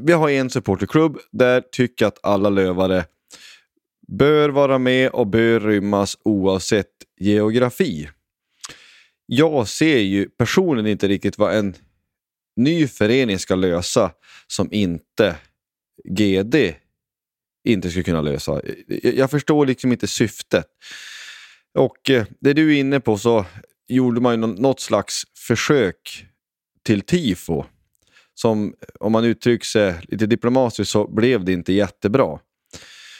vi har en supporterklubb där tycker att alla lövare bör vara med och bör rymmas oavsett geografi. Jag ser ju personligen inte riktigt vad en ny förening ska lösa som inte GD inte skulle kunna lösa. Jag förstår liksom inte syftet. Och eh, det du är inne på så gjorde man ju något slags försök till tifo. Som om man uttrycker sig lite diplomatiskt så blev det inte jättebra.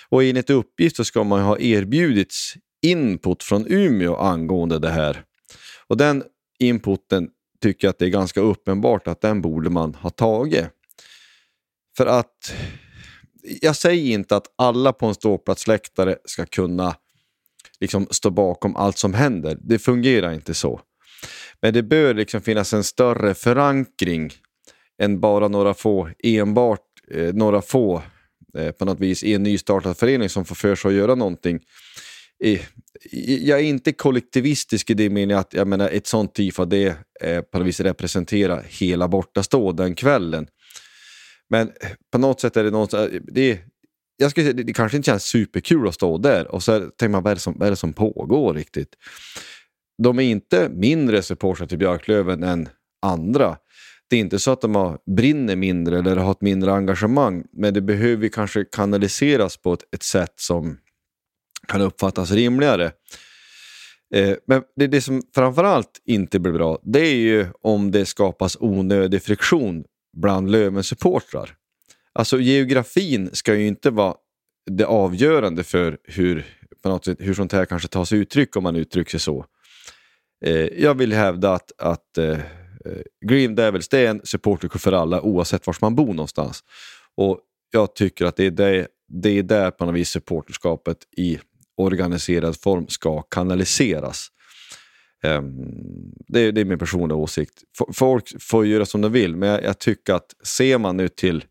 Och enligt uppgift så ska man ha erbjudits input från Umeå angående det här. Och den inputen tycker jag att det är ganska uppenbart att den borde man ha tagit. För att jag säger inte att alla på en ståplatsläktare ska kunna liksom stå bakom allt som händer. Det fungerar inte så. Men det bör liksom finnas en större förankring än bara några få, enbart eh, några få eh, på något vis i en nystartad förening som får för sig att göra någonting. Jag är inte kollektivistisk i det meningen att jag menar, ett sånt typ tifo det eh, på något vis representerar hela bortastå den kvällen. Men eh, på något sätt är det något, eh, det, jag skulle säga, det, det kanske inte känns superkul att stå där och så tänker man vad är, det som, vad är det som pågår riktigt? De är inte mindre supportrar till Björklöven än andra. Det är inte så att de har, brinner mindre eller har ett mindre engagemang, men det behöver kanske kanaliseras på ett, ett sätt som kan uppfattas rimligare. Eh, men det, det som framförallt inte blir bra, det är ju om det skapas onödig friktion bland Löven-supportrar. Alltså geografin ska ju inte vara det avgörande för hur, på något sätt, hur sånt här kanske tar sig uttryck om man uttrycker sig så. Eh, jag vill hävda att, att eh, eh Green Devils det är en supporterklubb för alla oavsett var man bor någonstans. Och jag tycker att det är, det, det är där på något vis supporterskapet i organiserad form ska kanaliseras. Det det, det, är min personliga åsikt. Folk får göra som de vill, men jag, jag, tycker att ser man nu till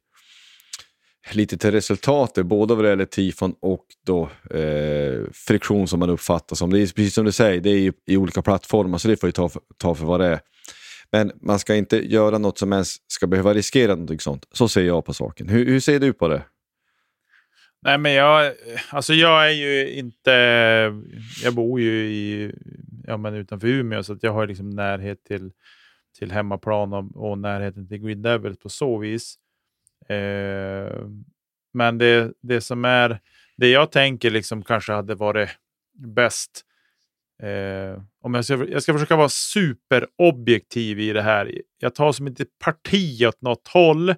lite till resultatet, både vad det gäller tifon och då, eh, friktion som man uppfattar som. Det är precis som du säger, det är i, i olika plattformar så det får ju ta för, ta för vad det är. Men man ska inte göra något som ens ska behöva riskera något sånt. Så ser jag på saken. Hur, hur ser du på det? Nej, men jag, alltså jag är ju inte... Jag bor ju i, ja, men utanför Umeå, så att jag har liksom närhet till, till hemmaplan och, och närheten till Green Devils på så vis. Eh, men det, det som är, det jag tänker liksom kanske hade varit bäst. Eh, om jag, ska, jag ska försöka vara superobjektiv i det här. Jag tar som inte parti åt något håll.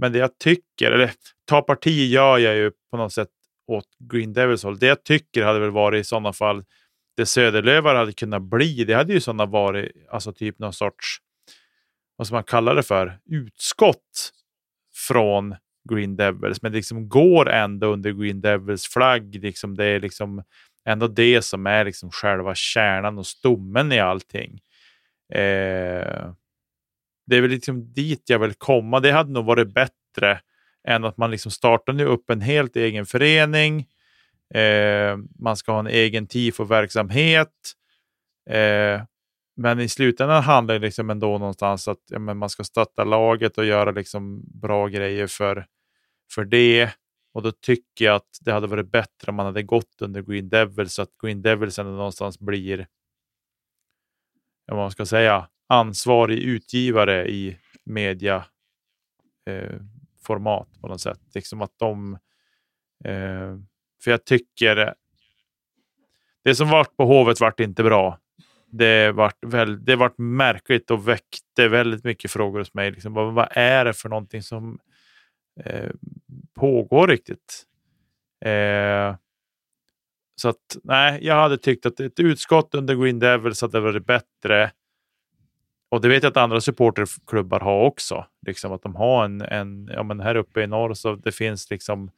Men det jag tycker, eller ta parti gör jag ju på något sätt åt Green Devils håll. Det jag tycker hade väl varit i sådana fall det Söderlövar hade kunnat bli. Det hade ju sådana varit, alltså typ någon sorts, vad ska man kalla det för, utskott från Green Devils. Men det liksom går ändå under Green Devils flagg. Liksom det är liksom ändå det som är liksom själva kärnan och stommen i allting. Eh, det är väl liksom dit jag vill komma. Det hade nog varit bättre än att man liksom startar nu upp en helt egen förening. Eh, man ska ha en egen tifo-verksamhet. Eh, men i slutändan handlar det liksom ändå någonstans att ja, men man ska stötta laget och göra liksom bra grejer för, för det. Och då tycker jag att det hade varit bättre om man hade gått under Green Devils så att Green Devils ändå någonstans blir, vad man ska säga, ansvarig utgivare i mediaformat eh, på något sätt. Liksom att de, eh, för jag tycker det som vart på Hovet vart inte bra. Det vart, väl, det vart märkligt och väckte väldigt mycket frågor hos mig. Liksom, vad, vad är det för någonting som eh, pågår riktigt? Eh, så att nej, jag hade tyckt att ett utskott under Green Devils hade varit bättre. Och det vet jag att andra supporterklubbar har också. Liksom att de har en, en ja men här uppe i norr så det finns liksom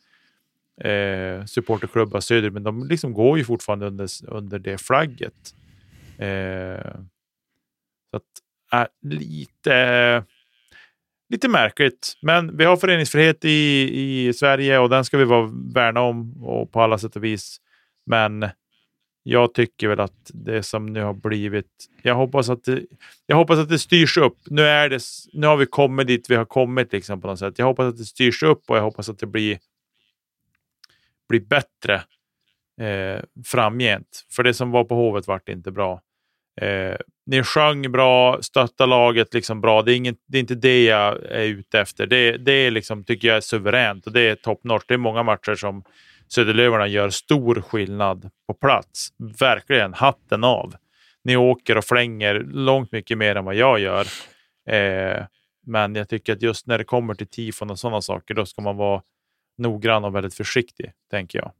eh, supporterklubbar söderut, men de liksom går ju fortfarande under, under det flagget. Eh, så att, äh, lite, lite märkligt, men vi har föreningsfrihet i, i Sverige och den ska vi vara värna om och på alla sätt och vis. Men jag tycker väl att det som nu har blivit, jag hoppas att det, jag hoppas att det styrs upp. Nu, är det, nu har vi kommit dit vi har kommit liksom på något sätt. Jag hoppas att det styrs upp och jag hoppas att det blir, blir bättre eh, framgent. För det som var på Hovet vart inte bra. Eh, ni sjöng bra, stötta laget liksom bra. Det är, ingen, det är inte det jag är ute efter. Det, det är liksom, tycker jag är suveränt och det är top. Det är många matcher som Söderlövarna gör stor skillnad på plats. Verkligen hatten av. Ni åker och flänger långt mycket mer än vad jag gör. Eh, men jag tycker att just när det kommer till tifon och sådana saker, då ska man vara noggrann och väldigt försiktig, tänker jag.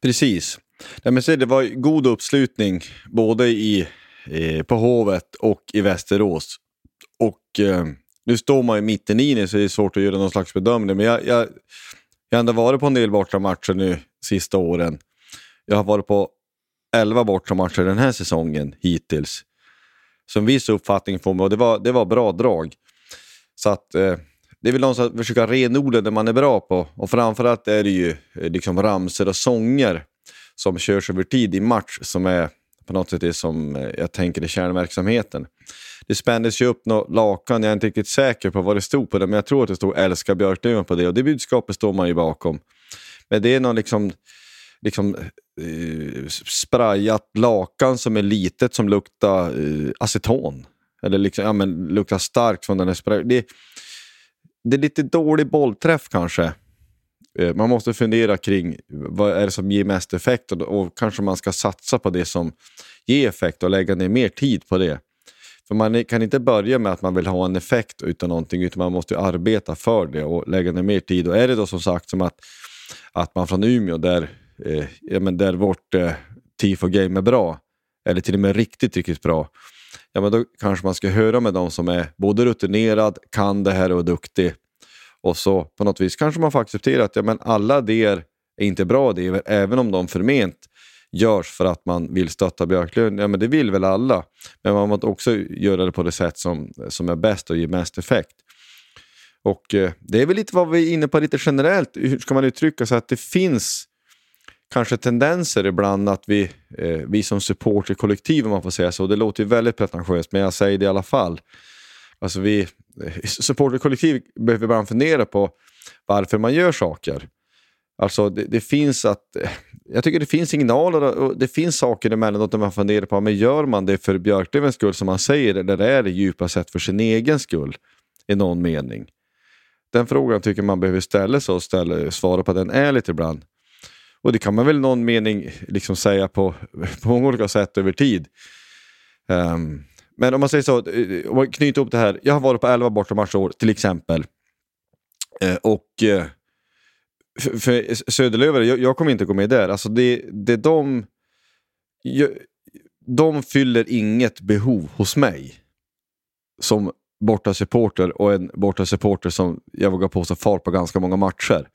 Precis. Men se, det var god uppslutning både i, eh, på Hovet och i Västerås. Och eh, nu står man ju mitten i det så det är svårt att göra någon slags bedömning. Men jag, jag, jag har ändå varit på en del bortamatcher nu sista åren. Jag har varit på 11 bortamatcher den här säsongen hittills. Så en viss uppfattning får man och det var, det var bra drag. Så att eh, det är väl någonstans att försöka renodla det man är bra på. Och framförallt är det ju eh, liksom ramser och sånger som körs över tid i match som är på något sätt det som eh, jag tänker är kärnverksamheten. Det spändes ju upp något lakan, jag är inte riktigt säker på vad det stod på det, men jag tror att det stod älska Björklöven på det och det budskapet står man ju bakom. Men det är någon liksom, liksom eh, sprayat lakan som är litet som luktar eh, aceton. Eller liksom, ja, men, luktar starkt från den här sprayen. Det, det är lite dålig bollträff kanske. Eh, man måste fundera kring vad är det som ger mest effekt och, och kanske man ska satsa på det som ger effekt och lägga ner mer tid på det. För man kan inte börja med att man vill ha en effekt utan någonting utan man måste arbeta för det och lägga ner mer tid. Och är det då som sagt som att, att man från Umeå där, eh, ja, men där vårt eh, tifo-game är bra eller till och med riktigt, riktigt bra ja, men då kanske man ska höra med de som är både rutinerad, kan det här och är duktig. Och så på något vis kanske man får acceptera att ja, men alla idéer är inte bra idéer, även om de förment görs för att man vill stötta Björklund. Ja, men det vill väl alla. Men man måste också göra det på det sätt som, som är bäst och ger mest effekt. Och eh, Det är väl lite vad vi är inne på lite generellt. Hur ska man uttrycka sig? Att det finns kanske tendenser ibland att vi, eh, vi som supporterkollektiv, om man får säga så, det låter ju väldigt pretentiöst, men jag säger det i alla fall. Alltså vi, eh, supporterkollektiv behöver ibland fundera på varför man gör saker. Alltså det, det, finns att, jag tycker det finns signaler och det finns saker emellanåt där man funderar på, men gör man det för Björklövens skull som han säger, eller är det djupast sett för sin egen skull i någon mening? Den frågan tycker man behöver ställa sig och ställa, svara på den ärligt ibland. Och det kan man väl i någon mening liksom säga på, på många olika sätt över tid. Um, men om man säger så, eh, om man knyter ihop det här. Jag har varit på 11 bortamatcher år till exempel. Uh, och uh, för, för Söderlövare, jag, jag, kommer inte gå med där. Alltså det, det de, jag, de fyller inget behov hos mig som borta supporter och en borta supporter som jag vågar påstå far på ganska många matcher.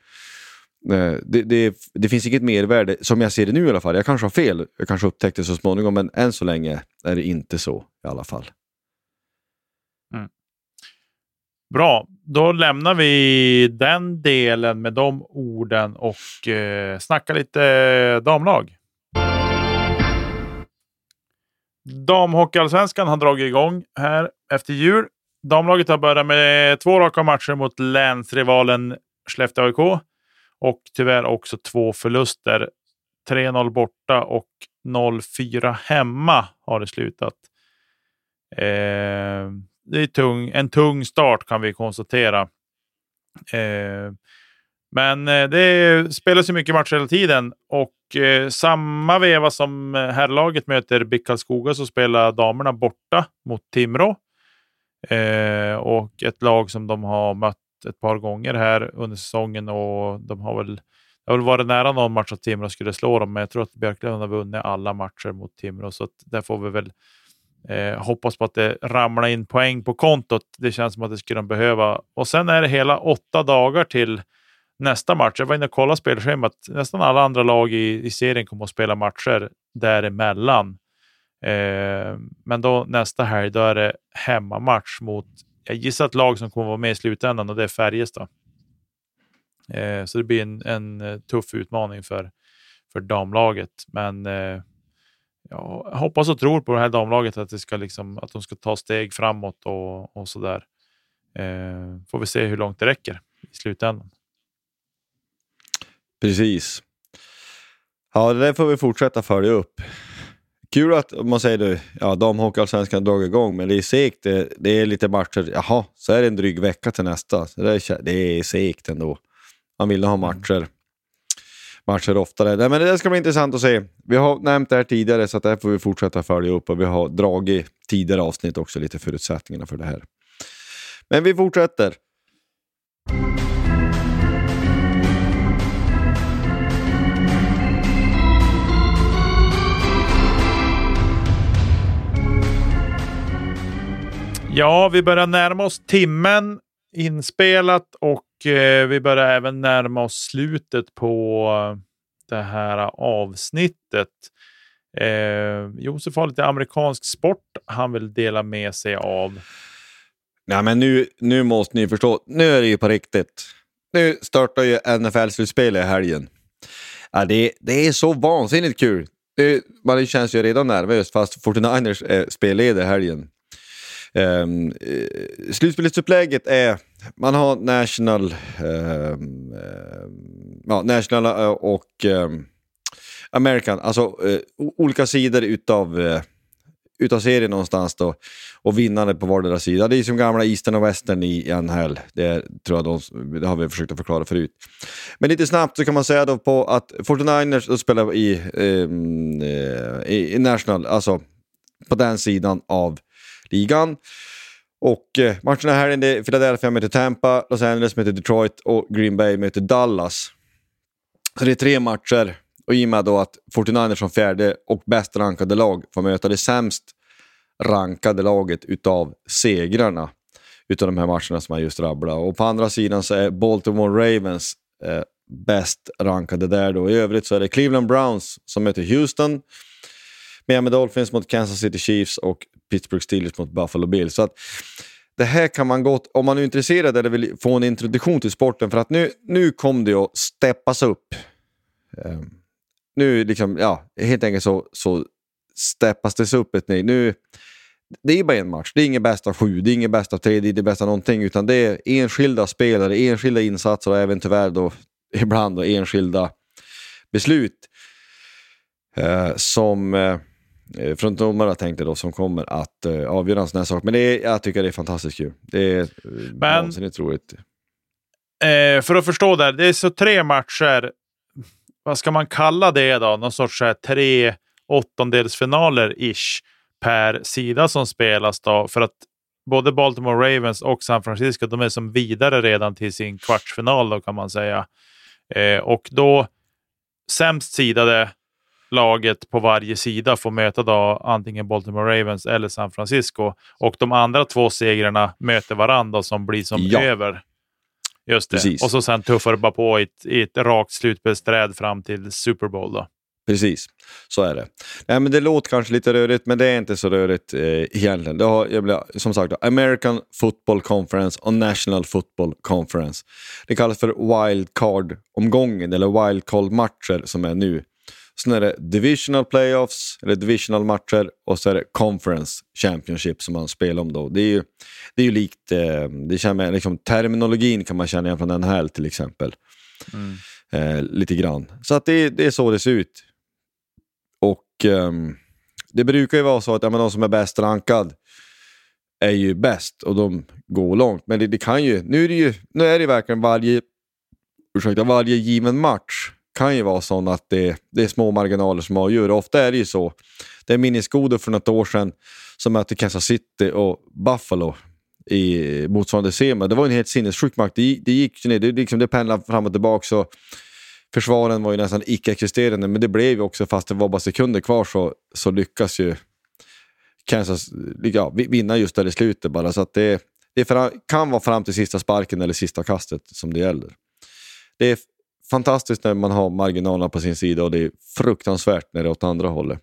Eh, det, det, det, finns inget mervärde, som jag ser det nu i alla fall. Jag kanske har fel, jag kanske upptäckte det så småningom, men än så länge är det inte så i alla fall. Mm. Bra, då lämnar vi den delen med de orden och eh, snackar lite eh, damlag. Damhockeyallsvenskan har dragit igång här efter jul. Damlaget har börjat med två raka matcher mot länsrivalen Skellefteå AIK och tyvärr också två förluster. 3-0 borta och 0-4 hemma har det slutat. Eh, det är tung, en tung start kan vi konstatera. Eh, men eh, det spelas ju mycket matcher hela tiden och eh, samma veva som eh, herrlaget möter BIK Karlskoga så spelar damerna borta mot Timrå. Eh, och ett lag som de har mött ett par gånger här under säsongen och de har väl, det har väl varit nära någon match att Timrå skulle slå dem, men jag tror att Björklöven har vunnit alla matcher mot Timrå, så att där får vi väl eh, hoppas på att det ramlar in poäng på kontot. Det känns som att det skulle de behöva. Och sen är det hela åtta dagar till nästa match. Jag var inne och kollade spelschemat. Nästan alla andra lag i, i serien kommer att spela matcher däremellan. Eh, men då nästa helg, då är det hemmamatch mot jag gissar ett lag som kommer vara med i slutändan och det är Färjestad. Eh, så det blir en, en, eh, tuff utmaning för, för damlaget. Men eh, jag hoppas och tror på det här damlaget att, det ska liksom, att de ska ta steg framåt och, och sådär. Eh, får vi se hur långt det räcker i slutändan. Precis. Ja, det där får vi fortsätta följa upp. Kul att man säger det, ja, damhockeyallsvenskan har dragit igång, men det är segt. Det, det, är lite matcher. Jaha, så är det en dryg vecka till nästa. Så det, är, det är segt ändå. Man vill ha matcher, matcher oftare. Nej, men det ska bli intressant att se. Vi har nämnt det här tidigare, så att det här får vi fortsätta följa upp. Och vi har dragit tidigare avsnitt också, lite förutsättningarna för det här. Men vi fortsätter. Ja, vi börjar närma oss timmen inspelat och Eh, vi börjar även närma oss slutet på det här avsnittet. Eh, Josef har lite amerikansk sport han vill dela med sig av. Nej, men nu, nu måste ni förstå. Nu är det ju på riktigt. Nu startar ju NFL-slutspel i helgen. Ja, det, det är så vansinnigt kul. Det, man känns ju redan nervös fast 49ers är spelleder helgen. Um, slutspelsupplägget är, man har National, eh, ja, National eh, och eh, American, alltså eh, olika sidor utav, eh, utav serien någonstans då och vinnare på vardera sida. Det är som gamla Eastern och Western i NHL. Det, tror jag de, det har vi försökt att förklara förut. Men lite snabbt så kan man säga då på att 49ers spelar i, ehm, eh, i, i National, alltså på den sidan av ligan. Och eh, matcherna här är Philadelphia möter Tampa, Los Angeles möter Detroit och Green Bay möter Dallas. Så det är tre matcher och i och med då att 49ers som fjärde och bäst rankade lag får möta det sämst rankade laget utav segrarna utav de här matcherna som jag just rabblade. Och på andra sidan så är Baltimore Ravens eh, bäst rankade där då. I övrigt så är det Cleveland Browns som möter Houston, Miami Dolphins mot Kansas City Chiefs och Pittsburgh Steelers mot Buffalo Bills. Så att det här kan man gott, om man är intresserad eller vill få en introduktion till sporten, för att nu, nu kom det att steppas upp. Um, nu liksom, ja, helt enkelt så, så steppas det upp ett nej. Nu, det är bara en match, det är inget bästa av sju, det är inget bästa av tre, det är inte bästa av någonting, utan det är enskilda spelare, enskilda insatser och även tyvärr då ibland då enskilda beslut eh, som eh, eh, från domarna tänkte då som kommer att eh, avgöra en sån här sak. Men det är, jag tycker det är fantastiskt kul. Det är eh, vansinnigt roligt. eh, för att förstå det här, det är så tre matcher. Vad ska man kalla det då? Någon sorts här, tre åttondelsfinaler-ish per sida som spelas då. För att både Baltimore Ravens och San Francisco, de är som vidare redan till sin kvartsfinal då kan man säga. Eh, och då sämst sidade laget på varje sida får möta då antingen Baltimore Ravens eller San Francisco. Och de andra två segrarna möter varandra som blir som Ja. över. Just det. Precis. Och så sen tuffar det bara på i ett, i ett rakt slutspelsträd fram till Super Bowl. Då. Precis, så är det. Nej, men det låter kanske lite rörigt, men det är inte så rörigt eh, egentligen. Det har, jag blir, som sagt, American Football Conference och National Football Conference. Det kallas för wildcard-omgången, eller wildcard-matcher som är nu. Sen är det divisional playoffs, eller divisional matcher, och så är det conference championship som man spelar om då. Det är ju, det är ju likt, eh, det känner, liksom, terminologin kan man känna igen från NHL till exempel. Eh, lite grann. Så att det, det är så det ser ut. Och ehm, det brukar ju vara så att ja, men de som är bäst rankad är ju bäst och de går långt. Men det, det kan ju, nu är det ju, nu är det verkligen varje, ursäkta, varje given match kan ju vara sån att det, det är små marginaler som avgör. Ofta är det ju så. Det är minnesgodo för något år sedan som mötte Kansas City och Buffalo i motsvarande semi. Det var en helt sinnessjuk match. Det, det gick ju ner, det, liksom, det pendlade fram och tillbaka. Så försvaren var ju nästan icke-existerande, men det blev ju också, fast det var bara sekunder kvar, så, så lyckas ju Kansas ja, vinna just där i slutet bara. Så att det, det kan vara fram till sista sparken eller sista kastet som det gäller. Det är fantastiskt när man har marginalerna på sin sida och det är fruktansvärt när det är åt andra hållet.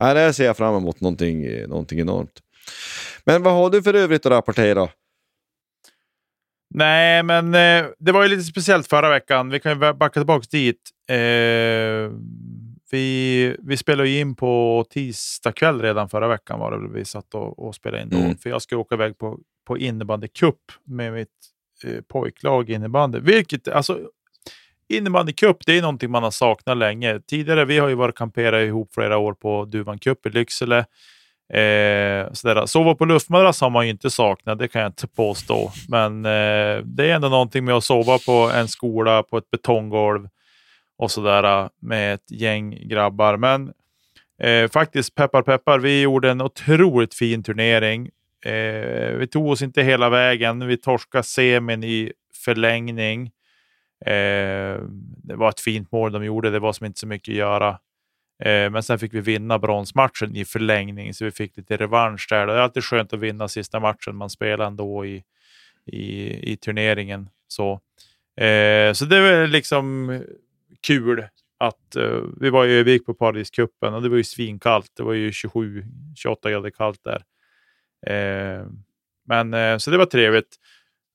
Nej, det här ser jag fram emot någonting, någonting enormt. Men vad har du för övrigt att rapportera? Nej, men eh, det var ju lite speciellt förra veckan. Vi kan ju backa tillbaka dit. Eh, vi, vi spelade ju in på tisdag kväll redan förra veckan var det vi satt och, och spelade in då. Mm. För jag ska åka iväg på, på innebandycup med mitt eh, pojklag innebandy. Vilket, alltså, innebandycup, det är någonting man har saknat länge. Tidigare, vi har ju varit kampera ihop flera år på Duvan Cup i Lycksele. Eh, sådär. Sova på luftmadrass har man ju inte saknat, det kan jag inte påstå. Men eh, det är ändå någonting med att sova på en skola på ett betonggolv och sådär med ett gäng grabbar. Men eh, faktiskt, peppar peppar, vi gjorde en otroligt fin turnering. Eh, vi tog oss inte hela vägen. Vi torskade semin i förlängning. Eh, det var ett fint mål de gjorde. Det var som inte så mycket att göra. Eh, men sen fick vi vinna bronsmatchen i förlängning, så vi fick lite revansch där. Det är alltid skönt att vinna sista matchen man spelar ändå i, i, i turneringen. Så, eh, så det var liksom kul att eh, vi var i Övik på Paradiscupen och det var ju svinkallt. Det var ju 27-28 grader kallt där. Eh, men eh, så det var trevligt.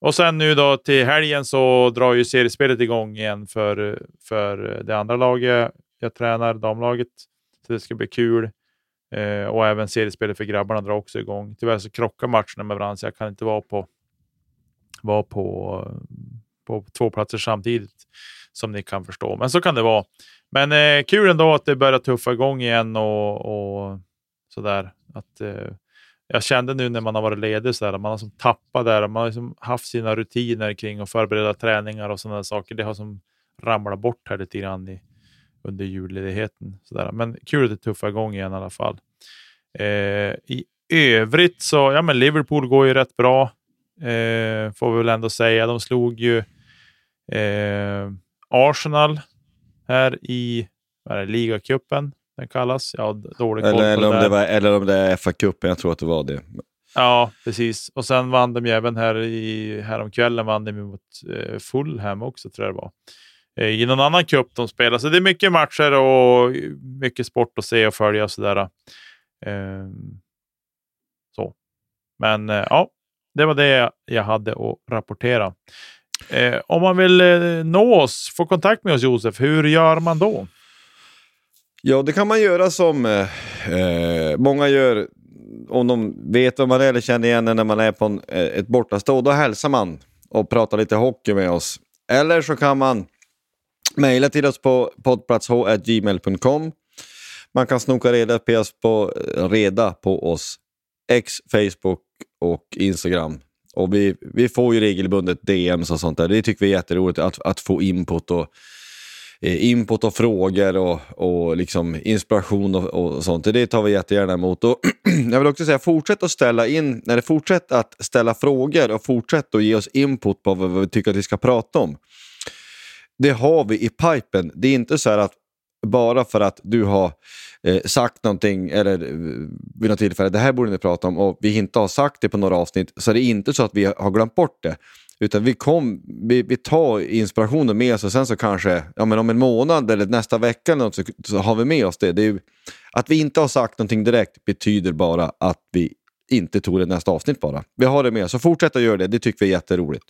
Och sen nu då till helgen så drar ju seriespelet igång igen för, för det andra laget. Jag tränar damlaget, så det ska bli kul. Eh, och även seriespelet för grabbarna drar också igång. Tyvärr så krockar matcherna med varandra, så jag kan inte vara på, vara på, på två platser samtidigt, som ni kan förstå. Men så kan det vara. Men eh, kul ändå att det börjar tuffa igång igen och, och sådär. Att, eh, jag kände nu när man har varit ledig så där, man har som tappat där. Man har liksom haft sina rutiner kring att förbereda träningar och sådana saker. Det har som ramlat bort här lite grann i, under julledigheten. Så där. Men kul att det tuffar igång igen i alla fall. Eh, I övrigt så, ja men Liverpool går ju rätt bra. Eh, får vi väl ändå säga. De slog ju eh, Arsenal här i ligacupen. Den kallas. Ja, dålig Eller, eller, om det var, eller om det är FA-cupen, jag tror att det var det. Ja, precis. Och sen vann de ju även här i, häromkvällen vann de mot eh, Fulham också, tror jag det var. Eh, I någon annan cup de spelar. Så det är mycket matcher och mycket sport att se och följa och sådär. Eh, så. Men eh, ja, det var det jag hade att rapportera. Eh, om man vill eh, nå oss, få kontakt med oss Josef, hur gör man då? Ja, det kan man göra som eh, eh många gör om de vet vad man är eller känner igen en när man är på en, eh, ett bortastå. Då hälsar man och pratar lite hockey med oss. Eller så kan man mejla till oss på poddplatsh.gmail.com. Man kan snoka reda på oss på, reda på oss X, Facebook och Instagram. Och vi, vi får ju regelbundet DMs och sånt där. Det tycker vi är jätteroligt att, att få input och Eh, input och frågor och, och liksom inspiration och, och sånt. Det tar vi jättegärna emot. Och jag vill också säga, fortsätt att ställa in, när det fortsätt att ställa frågor och fortsätt att ge oss input på vad vi tycker att vi ska prata om. Det har vi i pipen. Det är inte så här att bara för att du har eh, sagt någonting eller eh, vid något tillfälle, det här borde ni prata om och vi inte har sagt det på några avsnitt, så är det inte så att vi har glömt bort det. Utan vi, kom, vi, vi tar inspirationen med oss och sen så kanske ja, men om en månad eller nästa vecka eller något, så, så har vi med oss det. det är, att vi inte har sagt någonting direkt betyder bara att vi inte tog det nästa avsnitt bara. Vi har det med oss, så fortsätt att göra det. Det tycker vi är jätteroligt.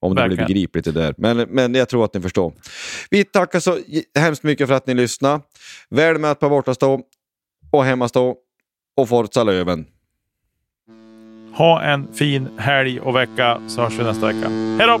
Om det blir begripligt det där. Men, men jag tror att ni förstår. Vi tackar så hemskt mycket för att ni lyssnade. Väl med på bortastå och hemmastå och Forza Löven. Ha en fin helg och vecka så hörs vi nästa vecka. Hej då!